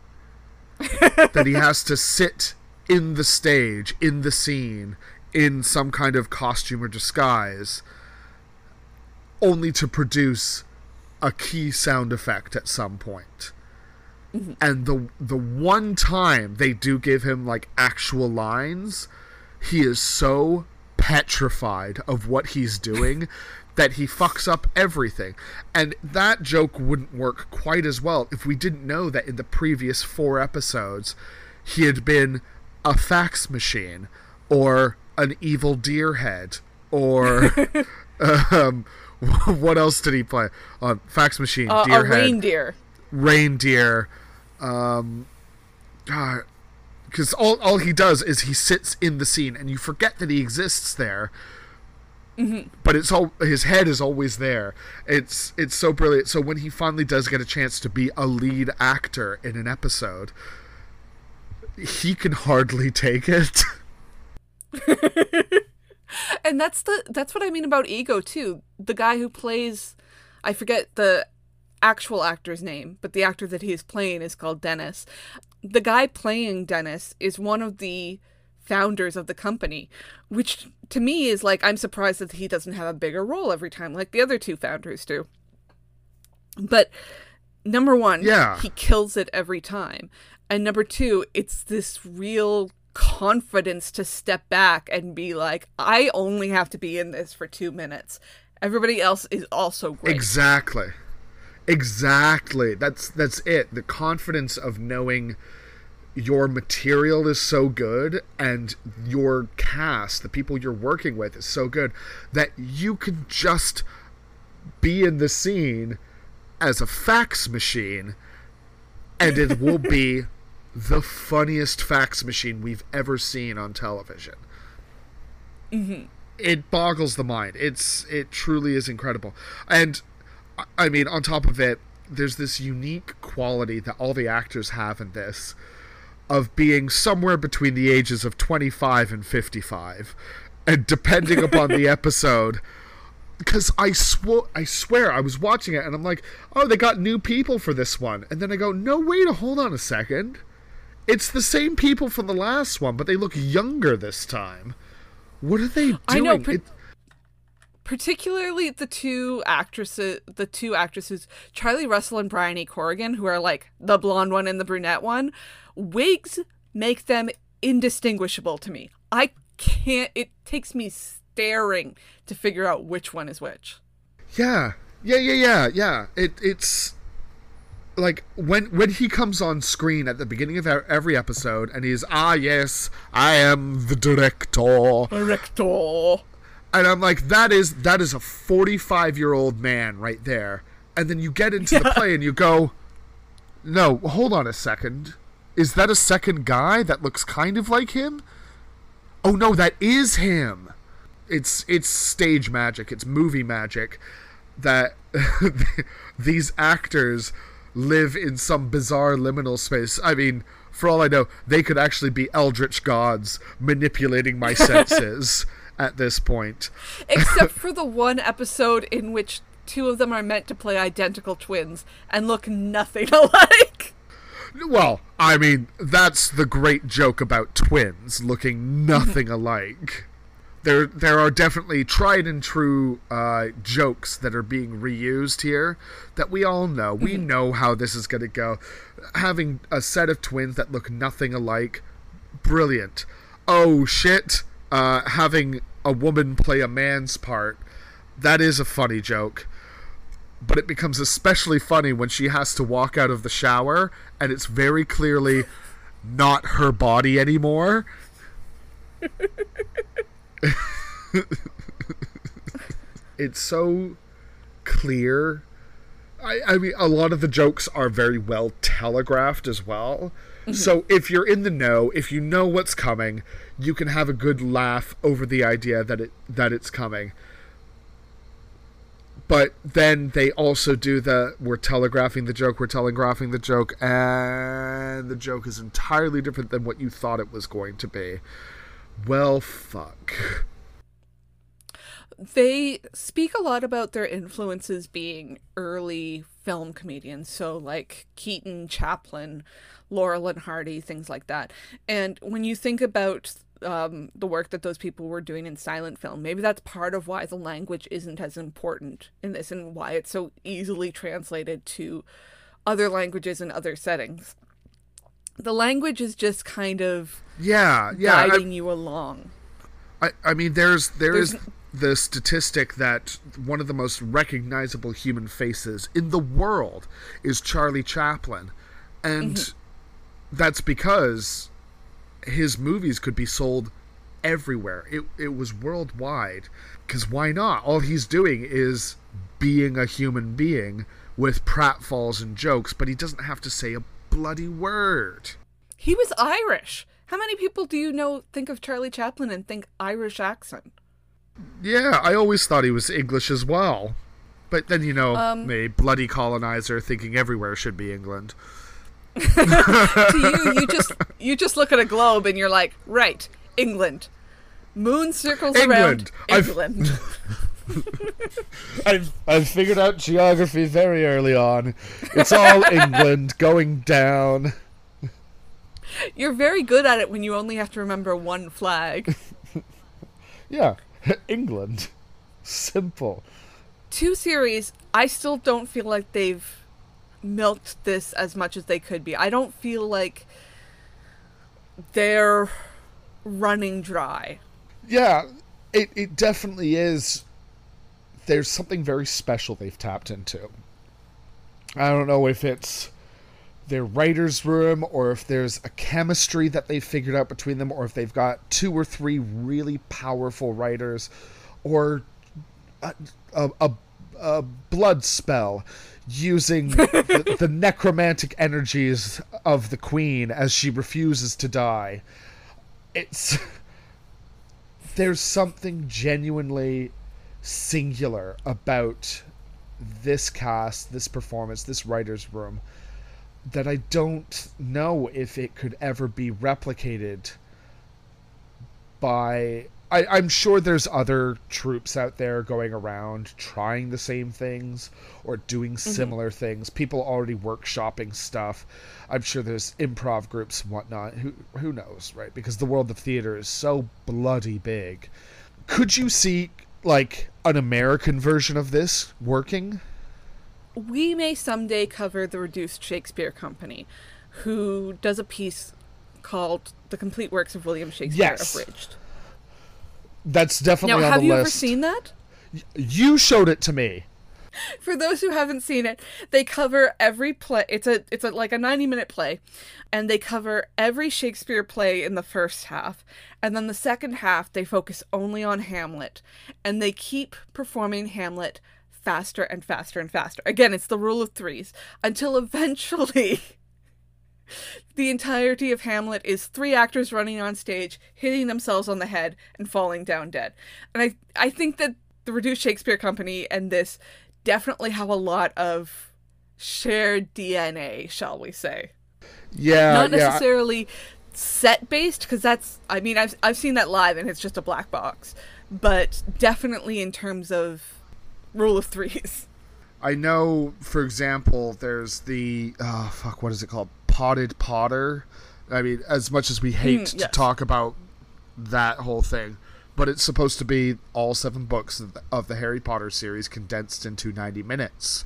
*laughs* that he has to sit in the stage, in the scene, in some kind of costume or disguise, only to produce a key sound effect at some point. And the the one time they do give him like actual lines, he is so petrified of what he's doing *laughs* that he fucks up everything. And that joke wouldn't work quite as well if we didn't know that in the previous four episodes he had been a fax machine or an evil deer head or *laughs* um, *laughs* what else did he play? Uh, fax machine, Uh, deer a head, reindeer. reindeer. Um, because all all he does is he sits in the scene, and you forget that he exists there. But it's all his head is always there. It's it's so brilliant. So when he finally does get a chance to be a lead actor in an episode, he can hardly take it. *laughs* and that's the that's what I mean about ego too. The guy who plays I forget the actual actor's name, but the actor that he is playing is called Dennis. The guy playing Dennis is one of the founders of the company, which to me is like I'm surprised that he doesn't have a bigger role every time like the other two founders do. But number 1, Yeah. he kills it every time. And number 2, it's this real confidence to step back and be like, I only have to be in this for two minutes. Everybody else is also great. Exactly. Exactly. That's that's it. The confidence of knowing your material is so good and your cast, the people you're working with is so good that you can just be in the scene as a fax machine and it will be *laughs* the funniest fax machine we've ever seen on television mm-hmm. it boggles the mind. It's it truly is incredible. And I- mean, on top of it, there's this unique quality that all the actors have in this of being somewhere between the ages of 25 and 55. And depending upon the *laughs* episode, because I swear, I swear, I was watching it and I'm like, oh, they got new people for this one, and then I go, no, wait, hold on a second, it's the same people from the last one, but they look younger this time. What are they doing? I know, but- It- particularly the two actresses the two actresses charlie russell and brian e. Corrigan who are like the blonde one and the brunette one wigs make them indistinguishable to me. I can't it takes me staring to figure out which one is which. Yeah, yeah, yeah, yeah, yeah. It it's like when when he comes on screen at the beginning of every episode and he's ah yes I am the director. Rector. And I'm like that is that is a 45 year old man right there. And then you get into the play and you go no hold on a second. Is that a second guy that looks kind of like him? Oh no that is him. It's it's stage magic. It's movie magic that *laughs* these actors live in some bizarre liminal space. I mean for all i know they could actually be eldritch gods manipulating my *laughs* senses at this point Except *laughs* for the one episode in which two of them are meant to play identical twins and look nothing *laughs* alike. well i mean that's the great joke about twins looking nothing alike there there are definitely tried and true uh, jokes that are being reused here that we all know. We know how this is going to go. Having a set of twins that look nothing alike, brilliant. Oh shit! Uh, having a woman play a man's part, that is a funny joke. But it becomes especially funny when she has to walk out of the shower and it's very clearly not her body anymore. *laughs* it's so clear. I, I mean, a lot of the jokes are very well telegraphed as well. So if you're in the know, if you know what's coming, you can have a good laugh over the idea that it that it's coming. But then they also do the we're telegraphing the joke, we're telegraphing the joke, and the joke is entirely different than what you thought it was going to be. Well, fuck. They speak a lot about their influences being early film comedians, so like Keaton, Chaplin, Laurel and Hardy, things like that. And when you think about um, the work that those people were doing in silent film, maybe that's part of why the language isn't as important in this and why it's so easily translated to other languages and other settings. The language is just kind of Yeah, yeah. I- guiding you along. I, I mean, there's there's, There's- the statistic that one of the most recognizable human faces in the world is Charlie Chaplin, and that's because his movies could be sold everywhere. It it was worldwide. Because why not? All he's doing is being a human being with pratfalls and jokes, but he doesn't have to say a bloody word. He was Irish. How many people do you know think of Charlie Chaplin and think Irish accent? Yeah, I always thought he was English as well. But then, you know, Um, a bloody colonizer thinking everywhere should be England. To you, you just you just look at a globe and you're like, right, England. Moon circles England. around I've- England. *laughs* I've, I've figured out geography very early on. It's all *laughs* England going down. You're very good at it when you only have to remember one flag. *laughs* Yeah, England. Simple. Two series, I still don't feel like they've milked this as much as they could be. I don't feel like they're running dry. Yeah, it, it definitely is. There's something very special they've tapped into. I don't know if it's their writer's room or if there's a chemistry that they've figured out between them or if they've got two or three really powerful writers or a, a, a, a blood spell using *laughs* the, the necromantic energies of the queen as she refuses to die. It's *laughs* there's something genuinely singular about this cast, this performance, this writer's room that I don't know if it could ever be replicated by. I, I'm sure there's other troupes out there going around trying the same things or doing mm-hmm. similar things. People already workshopping stuff. I'm sure there's improv groups and whatnot. Who who knows, right? Because the world of theater is so bloody big. Could you see like an American version of this working? we may someday cover the Reduced Shakespeare Company, who does a piece called The Complete Works of William Shakespeare Yes. Abridged. That's definitely Now, on have the you list. ever seen that? You showed it to me. *laughs* For those who haven't seen it, they cover every play. It's a it's a like a 90 minute play and they cover every Shakespeare play in the first half. And then the second half they focus only on Hamlet and they keep performing Hamlet faster and faster and faster. Again, it's the rule of threes until eventually *laughs* the entirety of Hamlet is three actors running on stage, hitting themselves on the head and falling down dead. And I I think that the Reduced Shakespeare Company and this definitely have a lot of shared DNA, shall we say? Yeah, Not yeah. necessarily set based because that's I mean I've I've seen that live and it's just a black box, but definitely in terms of rule of threes. I know, for example, there's the oh fuck, what is it called? Potted Potter. I mean, as much as we hate Mm, to talk about that whole thing, but it's supposed to be all seven books of the, of the Harry Potter series condensed into 90 minutes,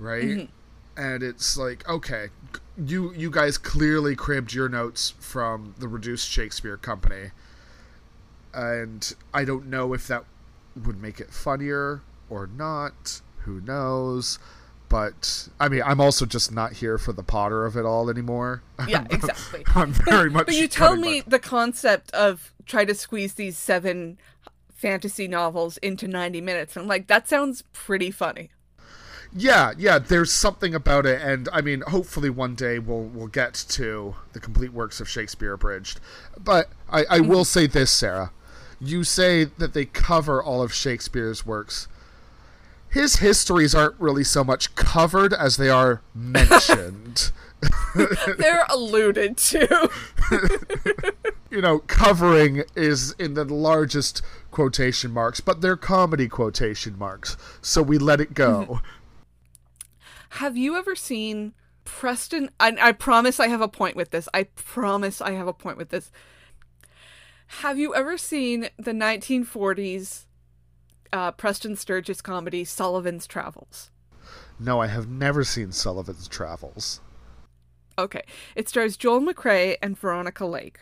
right? Mm-hmm. And it's like, okay, you you guys clearly cribbed your notes from the Reduced Shakespeare Company, and I don't know if that would make it funnier or not. Who knows? But I mean, I'm also just not here for the Potter of it all anymore. *laughs* Yeah, exactly. *laughs* I'm very much. But you tell me my- the concept of try to squeeze these seven fantasy novels into 90 minutes. I'm like, that sounds pretty funny. Yeah, yeah. There's something about it, and I mean, hopefully one day we'll we'll get to the complete works of Shakespeare abridged. But I, I will mm-hmm. say this, Sarah. You say that they cover all of Shakespeare's works. His histories aren't really so much covered as they are mentioned. *laughs* *laughs* They're alluded to. *laughs* you know, covering is in the largest quotation marks, but they're comedy quotation marks, so we let it go. Have you ever seen Preston? I, I promise I have a point with this. I promise I have a point with this. Have you ever seen the 1940s uh, Preston Sturges comedy Sullivan's Travels? no, I have never seen Sullivan's Travels. Okay. It stars Joel McCrea and Veronica Lake.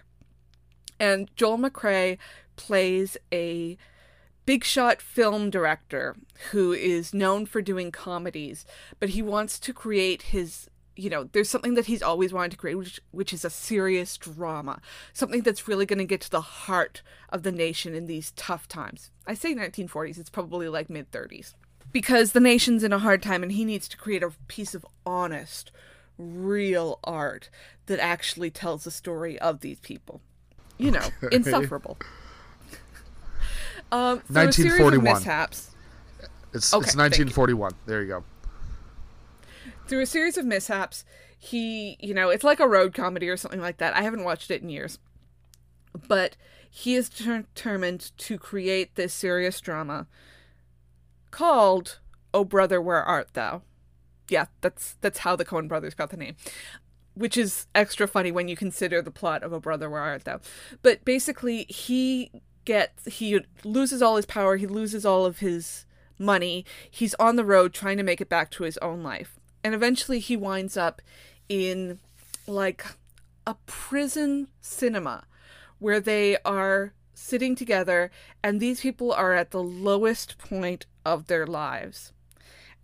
And Joel McCrea plays a big shot film director who is known for doing comedies, but he wants to create his you know, there's something that he's always wanted to create, which, which is a serious drama, something that's really going to get to the heart of the nation in these tough times. I say 1940s, it's probably like mid 30s. Because the nation's in a hard time and he needs to create a piece of honest, real art that actually tells the story of these people. You know, insufferable. *laughs* Um, through a series of 1941. mishaps, It's Okay, it's thank you. 1941. There you go. Through a series of mishaps, he, you know, it's like a road comedy or something like that. I haven't watched it in years. But he is determined to create this serious drama called Oh Brother, Where Art Thou? Yeah, that's that's how the Coen brothers got the name. Which is extra funny when you consider the plot of Oh Brother, Where Art Thou? But basically he gets he loses all his power, he loses all of his money. He's on the road trying to make it back to his own life. And eventually he winds up in like a prison cinema where they are sitting together and these people are at the lowest point of their lives.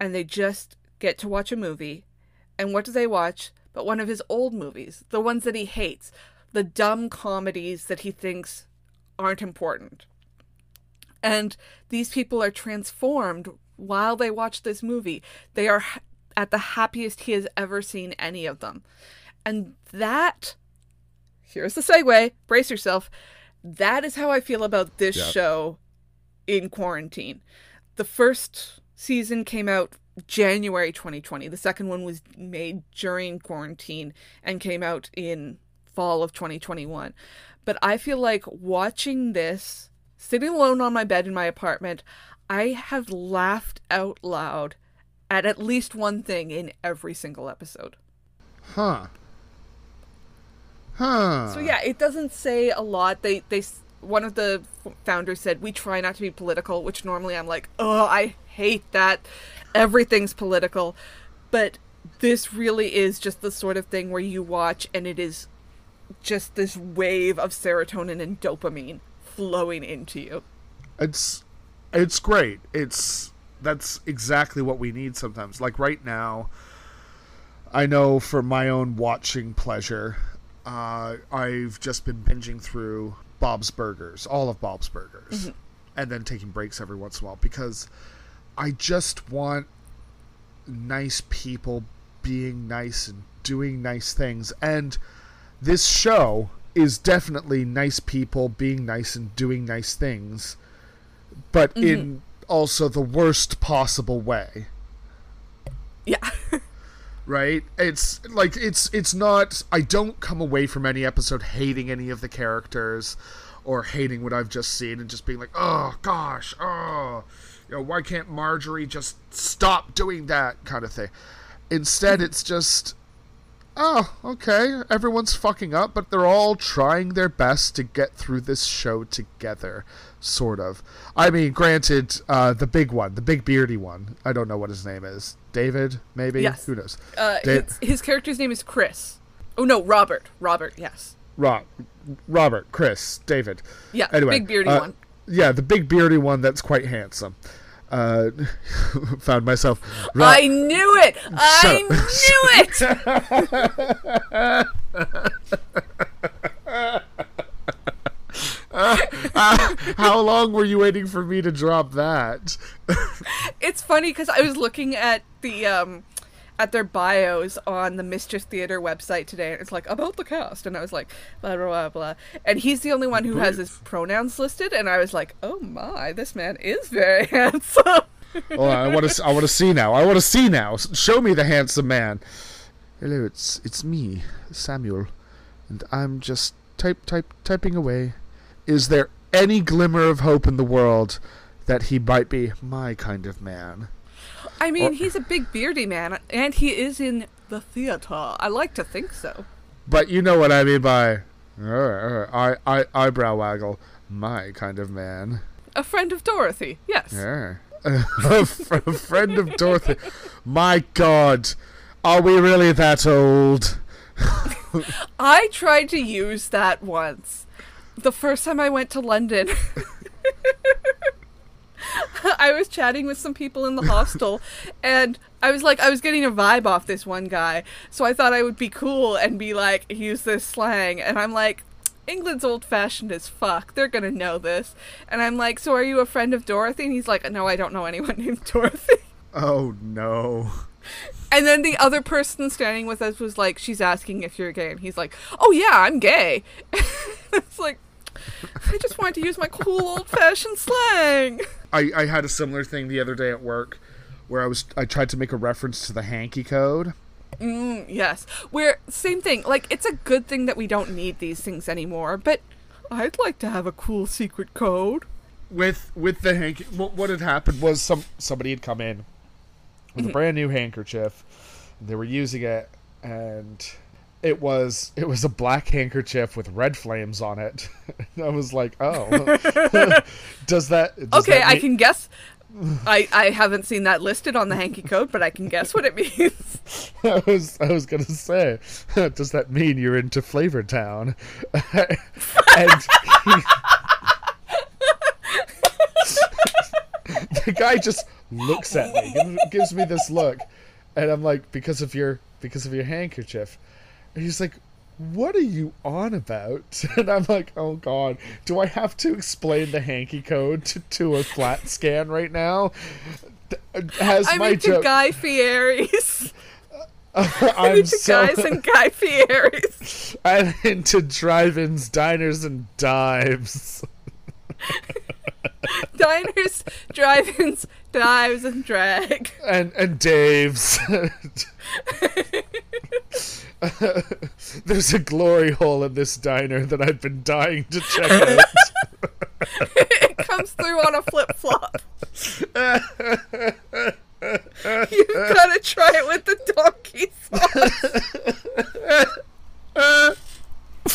And they just get to watch a movie. And what do they watch? But one of his old movies, the ones that he hates, the dumb comedies that he thinks aren't important. And these people are transformed while they watch this movie. They are at the happiest he has ever seen any of them. And that, here's the segue, brace yourself. That is how I feel about this Yeah. show in quarantine. The first season came out January 2020. The second one was made during quarantine and came out in fall of 2021. But I feel like watching this, sitting alone on my bed in my apartment, I have laughed out loud at at least one thing in every single episode. Huh. Huh. So yeah, it doesn't say a lot. They they one of the founders said we try not to be political, which normally I'm like, "Oh, I hate that. Everything's political." But this really is just the sort of thing where you watch and it is just this wave of serotonin and dopamine flowing into you. It's it's great. It's that's exactly what we need sometimes. Like right now, I know for my own watching pleasure, uh, I've just been binging through Bob's Burgers, all of Bob's Burgers, and then taking breaks every once in a while because I just want nice people being nice and doing nice things. And this show is definitely nice people being nice and doing nice things, but in also the worst possible way. Yeah. *laughs* right? It's like it's it's not i don't come away from any episode hating any of the characters or hating what i've just seen and just being like oh gosh oh you know why can't marjorie just stop doing that kind of thing? Instead mm-hmm. it's just oh okay everyone's fucking up but they're all trying their best to get through this show together sort of i mean granted uh the big one the big beardy one i don't know what his name is david maybe Yes. who knows Uh, Da- his, his character's name is Chris. Oh no, Robert. Robert. Yes. Ro- Robert, Chris, David. Yeah. Anyway, big beardy uh, one. Yeah, the big beardy one that's quite handsome. Uh, *laughs* found myself. Ro- I knew it. I knew it. *laughs* *laughs* How long were you waiting for me to drop that? It's funny because I was looking at the um at their bios on the Mischief Theater website today, and it's like about the cast, and I was like blah blah blah blah, and he's the only one who has his pronouns listed, and I was like, oh my, this man is very *laughs* handsome. oh, I want to. I want to see now. I want to see now. Show me the handsome man. Hello, it's it's me, Samuel, and I'm just type type typing away. Is there any glimmer of hope in the world that he might be my kind of man? I mean, Or- he's a big beardy man, and he is in the theater. I like to think so. But you know what I mean by uh, uh, eye, eye, eyebrow waggle. My kind of man. A friend of Dorothy, yes. Yeah. *laughs* a friend of Dorothy. My God, are we really that old? *laughs* I tried to use that once. The first time I went to London. *laughs* *laughs* I was chatting with some people in the hostel and I was like I was getting a vibe off this one guy. So I thought I would be cool and be like use this slang and I'm like England's old fashioned as fuck. They're going to know this. And I'm like, "So are you a friend of Dorothy?" And he's like, "No, I don't know anyone *laughs* named Dorothy." Oh no. And then the other person standing with us was like, she's asking if you're gay. And he's like, oh, yeah, I'm gay. *laughs* it's like, I just wanted to use my cool old fashioned slang. I, I had a similar thing the other day at work where I was I tried to make a reference to the hanky code. Mm, yes. Where, same thing. Like, it's a good thing that we don't need these things anymore, but I'd like to have a cool secret code. With with the hanky what, what had happened was some somebody had come in with a brand new handkerchief. They were using it and it was it was a black handkerchief with red flames on it. *laughs* I was like, "Oh. *laughs* does that does Okay, that I can guess. I, I haven't seen that listed on the hanky code, but I can guess what it *laughs* means. I was I was gonna say, does that mean you're into Flavor Town? and he, the guy just looks at me, gives, gives me this look, and I'm like, because of your because of your handkerchief. And he's like, what are you on about? *laughs* And I'm like, oh god, do I have to explain the hanky code to, to a flat scan right now? Uh, has I'm my into? Guy Fieri's. *laughs* I'm I'm into so guys and Guy Fieri's. *laughs* I'm into drive-ins, diners, and dives. Diners, drive-ins, dives, and drag. and and Dave's. There's a glory hole in this diner that I've been dying to check out. It comes through on a flip-flop. You've got to try it with the donkey sauce.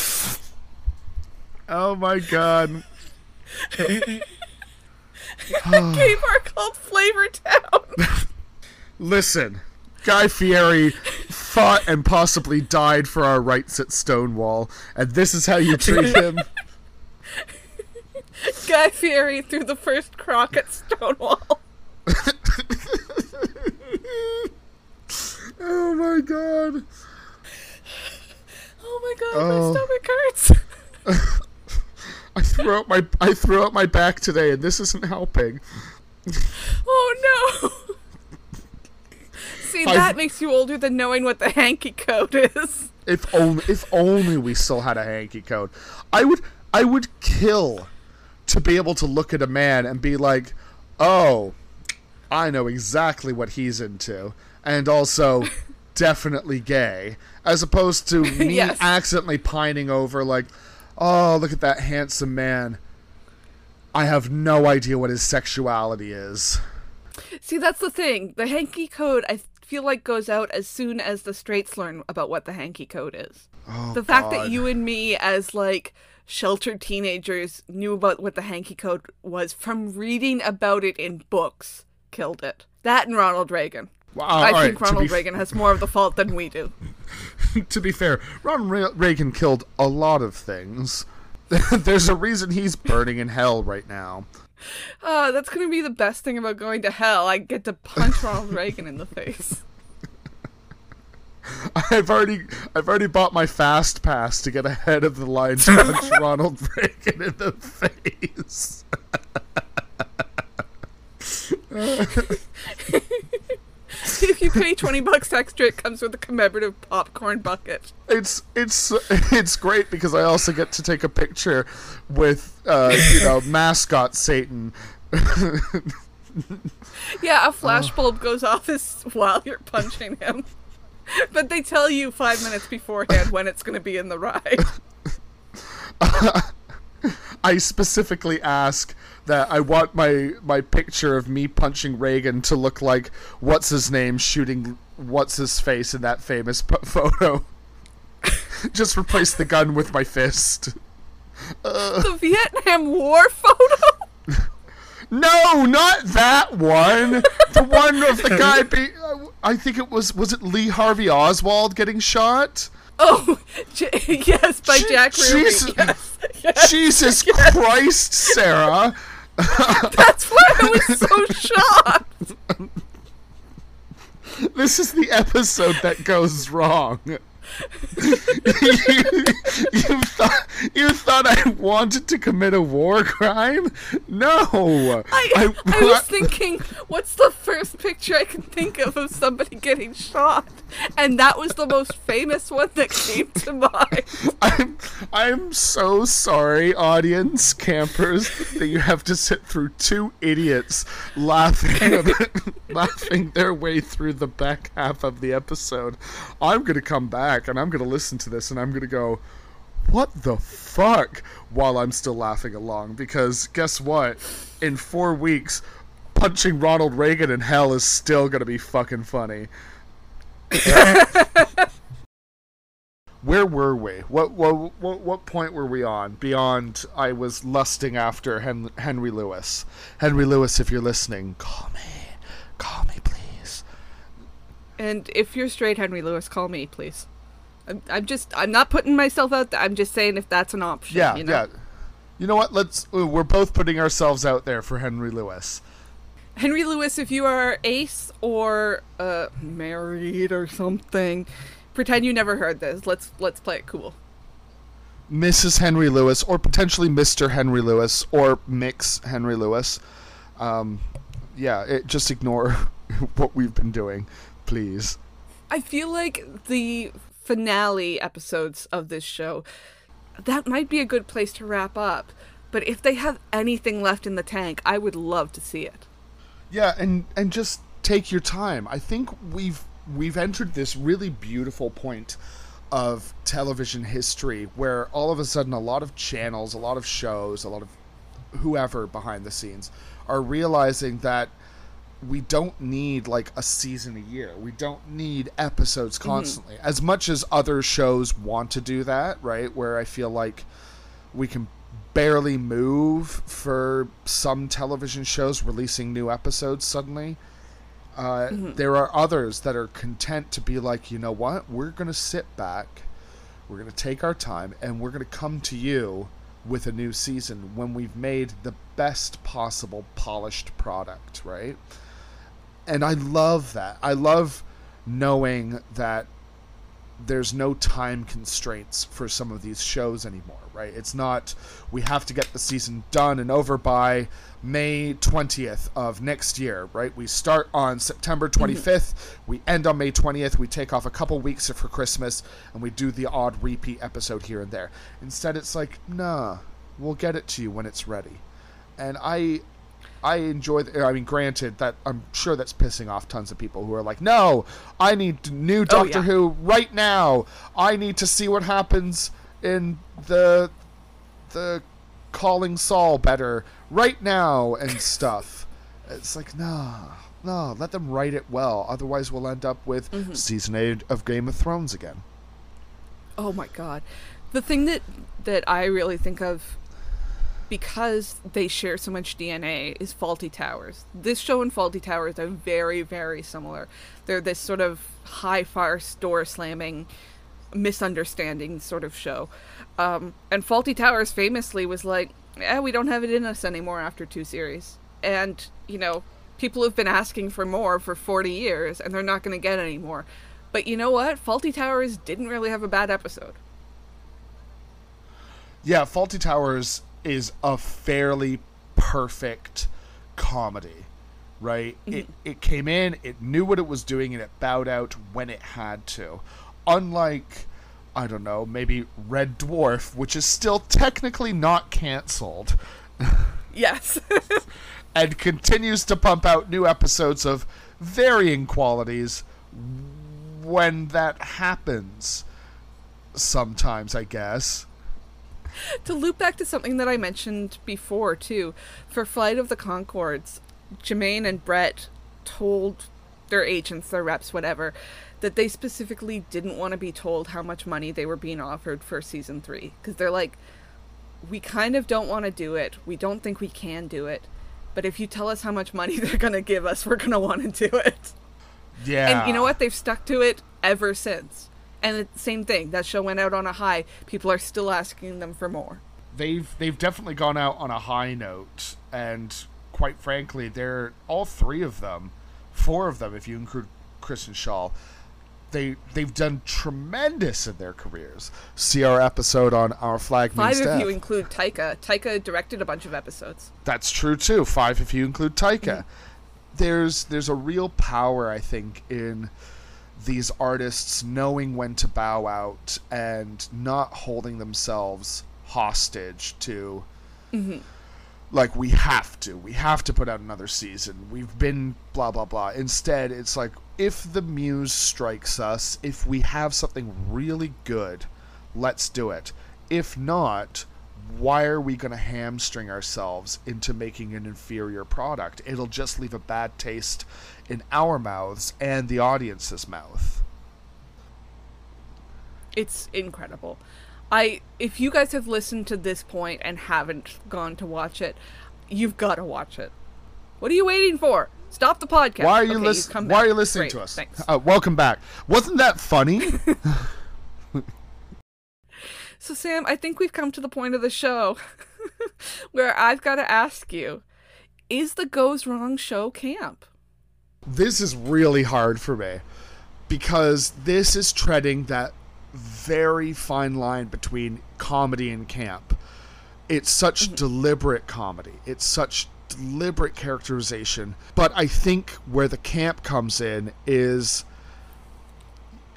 *laughs* oh my god. *laughs* a *sighs* gay bar called Flavor Town. *laughs* Listen, Guy Fieri fought and possibly died for our rights at Stonewall, and this is how you *laughs* treat him. Guy Fieri threw the first crock at Stonewall. *laughs* oh my god. *sighs* Oh my god, oh. my stomach hurts. I threw out my I threw out my back today and this isn't helping. *laughs* Oh no. See, I- that makes you older than knowing what the hanky code is. If only if only we still had a hanky code. I would I would kill to be able to look at a man and be like, "Oh, I know exactly what he's into." And also *laughs* definitely gay, as opposed to me Yes. accidentally pining over like, "Oh, look at that handsome man." I have no idea what his sexuality is. See, that's the thing. The hanky code, I feel like, goes out as soon as the straights learn about what the hanky code is. Oh, the fact God. that you and me, as like sheltered teenagers, knew about what the hanky code was from reading about it in books killed it. That and Ronald Reagan. Wow, I think to Ronald Reagan has more of the fault than we do. *laughs* to be fair, Ronald Re- Reagan killed a lot of things. *laughs* There's a reason he's burning in hell right now. Uh, that's gonna be the best thing about going to hell. I get to punch Ronald Reagan in the face. *laughs* I've already I've already bought my fast pass to get ahead of the line to punch Ronald Reagan in the face. You pay twenty bucks extra, it comes with a commemorative popcorn bucket. It's it's *laughs* it's great because I also get to take a picture with uh, you know *laughs* mascot Satan. Yeah, a flashbulb goes off as while you're punching him. *laughs* But they tell you five minutes beforehand when it's going to be in the ride. I specifically ask that I want my my picture of me punching Reagan to look like what's his name shooting what's his face in that famous p- *laughs* photo. *laughs* Just replace the gun with my fist. the Vietnam War photo? *laughs* No, not that one. the one of the guy. Be- I think it was was it Lee Harvey Oswald getting shot. Oh, J- yes, by Jack Ruby. Jesus. Yes, yes. Jesus Christ, Sarah. *laughs* That's why I was so *laughs* shocked. This is the episode that goes wrong. You, you thought you thought I wanted to commit a war crime? No. I, I, was thinking, what's the first picture I can think of of somebody getting shot? And that was the most famous one that came to mind. I'm I'm so sorry, audience campers, that you have to sit through two idiots laughing *laughs* laughing their way through the back half of the episode. I'm gonna come back and I'm gonna listen to this and I'm gonna go, what the fuck? While I'm still laughing along because guess what? In four weeks, punching Ronald Reagan in hell is still gonna be fucking funny. *laughs* Where were we? What, what what what point were we on? Beyond, I was lusting after Hen- Henry Lewis. Henry Lewis, if you're listening, call me, call me, please. And if you're straight, Henry Lewis, call me, please. I'm, I'm just, I'm not putting myself out there. I'm just saying if that's an option. Yeah, you know? yeah. You know what? Let's. We're both putting ourselves out there for Henry Lewis. Henry Lewis, if you are ace or uh, married or something, pretend you never heard this. Let's let's play it cool. Mrs. Henry Lewis, or potentially Mr. Henry Lewis, or Mix Henry Lewis. Um, yeah, it, just ignore *laughs* what we've been doing, please. I feel like the finale episodes of this show that might be a good place to wrap up. But if they have anything left in the tank, I would love to see it. Yeah, and and just take your time. I think we've we've entered this really beautiful point of television history where all of a sudden a lot of channels, a lot of shows, a lot of whoever behind the scenes are realizing that we don't need like a season a year. We don't need episodes constantly. As much as other shows want to do that, right? Where I feel like we can barely move for some television shows releasing new episodes suddenly. Uh, There are others that are content to be like, you know what? We're going to sit back, we're going to take our time, and we're going to come to you with a new season when we've made the best possible polished product, right? And I love that. I love knowing that there's no time constraints for some of these shows anymore, right? It's not we have to get the season done and over by May 20th of next year, right? We start on September mm-hmm. 25th, we end on May 20th, we take off a couple weeks for Christmas, and we do the odd repeat episode here and there. Instead, it's like, nah, we'll get it to you when it's ready. And I I enjoy. The, I mean, granted that I'm sure that's pissing off tons of people who are like, "No, I need new oh, Doctor yeah. Who right now. I need to see what happens in the the Calling Saul better right now and *laughs* stuff." it's like, nah, no, let them write it well. Otherwise, we'll end up with mm-hmm. season eight of Game of Thrones again. Oh my god. The thing that that I really think of because they share so much DNA is Fawlty Towers. This show and Fawlty Towers are very very similar. They're this sort of high farce door slamming misunderstanding sort of show. Um, and Fawlty Towers famously was like, "Eh, we don't have it in us anymore after two series." And, you know, people have been asking for more for 40 years and they're not going to get any more. But you know what? Fawlty Towers didn't really have a bad episode. Yeah, Fawlty Towers is a fairly perfect comedy, right? Mm-hmm. It it came in, it knew what it was doing, and it bowed out when it had to. Unlike, I don't know, maybe Red Dwarf, which is still technically not canceled, Yes. *laughs* and continues to pump out new episodes of varying qualities when that happens. Sometimes, I guess. *laughs* to loop back to something that I mentioned before, too, for Flight of the Conchords, Jermaine and Brett told their agents, their reps, whatever, that they specifically didn't want to be told how much money they were being offered for season three. Because they're like, we kind of don't want to do it. We don't think we can do it. But if you tell us how much money *laughs* they're going to give us, we're going to want to do it. Yeah. And you know what? They've stuck to it ever since. And it's same thing. That show went out on a high. People are still asking them for more. they've they've definitely gone out on a high note and quite frankly they're all three of them four of them if you include Kristen Schaal they they've done tremendous in their careers see our episode on our flag Five if death you include Taika. Taika directed a bunch of episodes. that's true too five if you include taika mm-hmm. there's there's a real power i think in these artists knowing when to bow out and not holding themselves hostage to mm-hmm. like we have to we have to put out another season. We've been blah blah blah. Instead it's like if the muse strikes us if we have something really good let's do it. If not why are we going to hamstring ourselves into making an inferior product it'll just leave a bad taste in our mouths and the audience's mouth It's incredible. I if you guys have listened to this point and haven't gone to watch it, you've got to watch it. What are you waiting for? Stop the podcast. why are you Okay, listening why are you listening Great, to us Thanks. uh, welcome back wasn't that funny *laughs* So Sam, I think we've come to the point of the show *laughs* where I've got to ask you, is the Goes Wrong show camp? this is really hard for me because this is treading that very fine line between comedy and camp. It's such mm-hmm. deliberate comedy. It's such deliberate characterization. But I think where the camp comes in is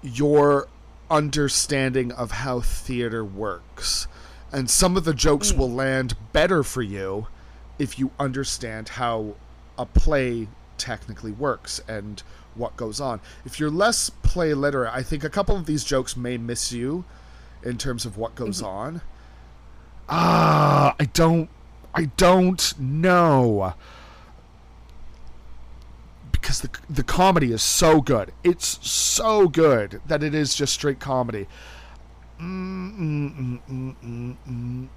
your understanding of how theater works. And some of the jokes will land better for you if you understand how a play technically works and what goes on. If you're less play literate, I think a couple of these jokes may miss you in terms of what goes on. Ah, I don't I don't know. Because the the comedy is so good. It's so good that it is just straight comedy. Mm, mm, mm.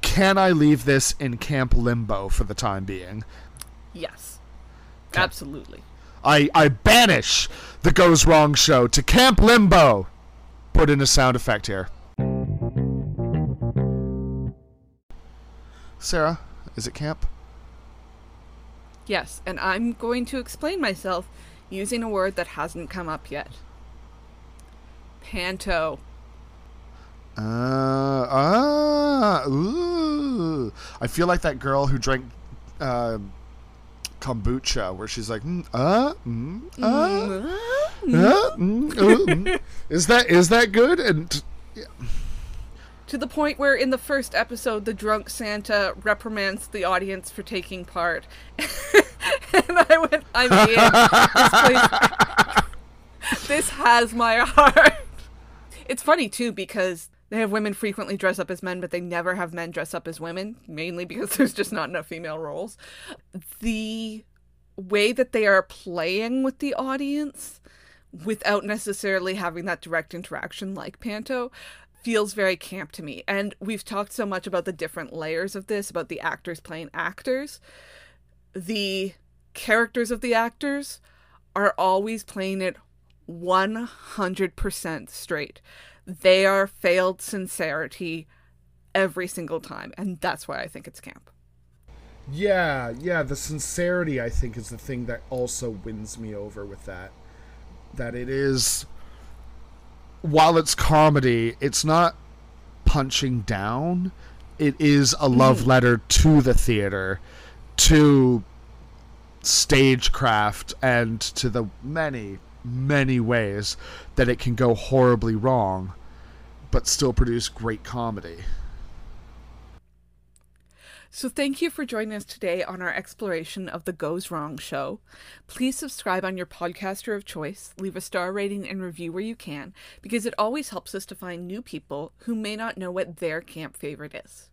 Can I leave this in camp limbo for the time being? Yes. Absolutely. I, I banish the Goes Wrong show to Camp Limbo. Put in a sound effect here. Sarah, is it camp? Yes, and I'm going to explain myself using a word that hasn't come up yet. Panto. Uh, ah, ooh. I feel like that girl who drank uh, kombucha, where she's like, mm, uh, mm, uh, uh, mm, uh, mm. *laughs* is that is that good? And To the point where in the first episode, the drunk Santa reprimands the audience for taking part. *laughs* and I went, I'm in. This, place, *laughs* this has my heart. It's funny, too, because they have women frequently dress up as men, but they never have men dress up as women, mainly because *laughs* there's just not enough female roles. The way that they are playing with the audience without necessarily having that direct interaction like Panto feels very camp to me. And we've talked so much about the different layers of this, about the actors playing actors. The characters of the actors are always playing it 100% straight. They are failed sincerity every single time. And that's why I think it's camp. Yeah, yeah, the sincerity I think is the thing that also wins me over with that. That it is while it's comedy, it's not punching down. It is a love mm. letter to the theater, to stagecraft, and to the many, many ways that it can go horribly wrong, but still produce great comedy. So, thank you for joining us today on our exploration of the Goes Wrong show. Please subscribe on your podcaster of choice, leave a star rating and review where you can, because it always helps us to find new people who may not know what their camp favorite is.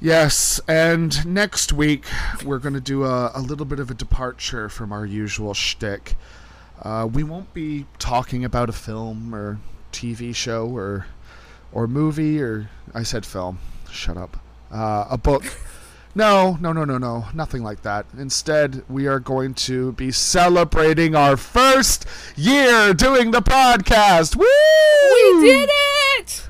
Yes, and next week we're going to do a, a, little bit of a departure from our usual shtick. Uh, we won't be talking about a film or TV show or or movie or I said film shut up. Uh, a book. No, no, no, no, no. Nothing like that. Instead, we are going to be celebrating our first year doing the podcast. Woo! We did it!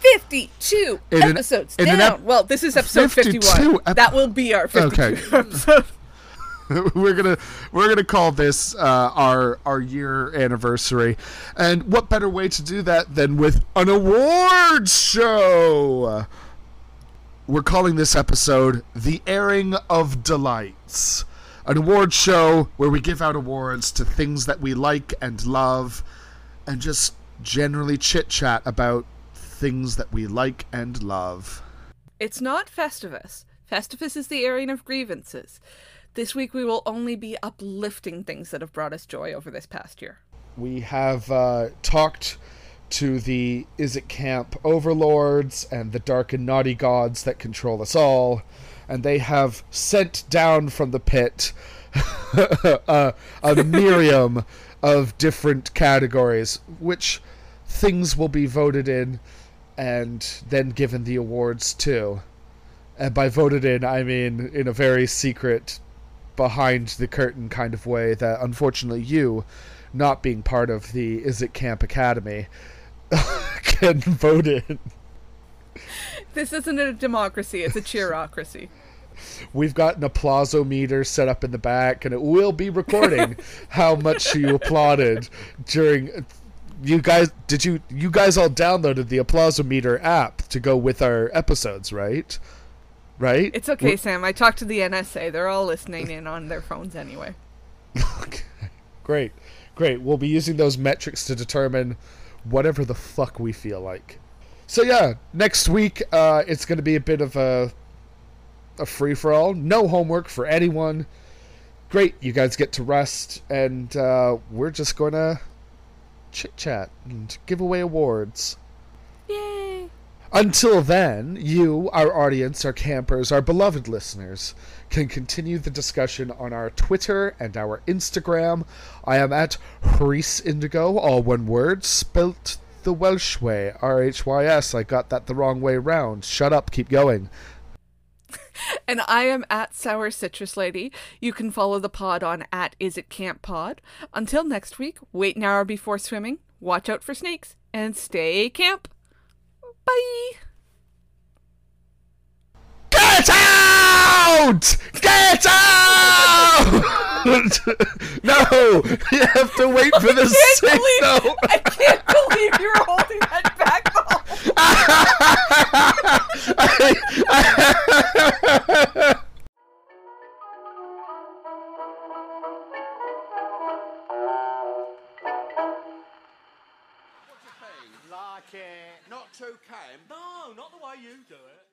52 in episodes an, down. Ep- well, this is episode 51. Ep- that will be our 52 okay. episode. *laughs* we're gonna we're gonna call this uh, our our year anniversary, and what better way to do that than with an awards show? We're calling this episode The Airing of Delights, an award show where we give out awards to things that we like and love and just generally chit chat about things that we like and love. It's not Festivus. Festivus is the airing of grievances. This week we will only be uplifting things that have brought us joy over this past year. We have uh, talked to the Is It Camp overlords and the dark and naughty gods that control us all, and they have sent down from the pit *laughs* a, a *laughs* Miriam of different categories, which things will be voted in and then given the awards to. And by voted in, I mean in a very secret, behind the curtain kind of way that unfortunately you, not being part of the Is It Camp Academy, can vote in. This isn't a democracy, it's a cheerocracy. We've got an applausometer set up in the back, and it will be recording *laughs* how much you applauded during. You guys, did you? You guys all downloaded the applausometer app to go with our episodes, right? Right? It's okay, We're... Sam. I talked to the NSA. They're all listening in on their phones anyway. *laughs* okay. Great, great. We'll be using those metrics to determine whatever the fuck we feel like. So yeah, next week uh, it's going to be a bit of a a free for all. No homework for anyone. Great, you guys get to rest, and uh, we're just going to chit chat and give away awards. Yay! Until then, you, our audience, our campers, our beloved listeners, can continue the discussion on our Twitter and our Instagram. I am at Rhys Indigo, all one word, spelt the Welsh way, R H Y S. I got that the wrong way round. Shut up, keep going. *laughs* and I am at Sour Citrus Lady. You can follow the pod on at Is It Camp Pod. Until next week, wait an hour before swimming, watch out for snakes, and stay camp. Bye. Get out! Get out! *laughs* no, you have to wait for the signal. believe, I can't believe you're holding that back *laughs* *laughs* Calm. No, not the way you do it.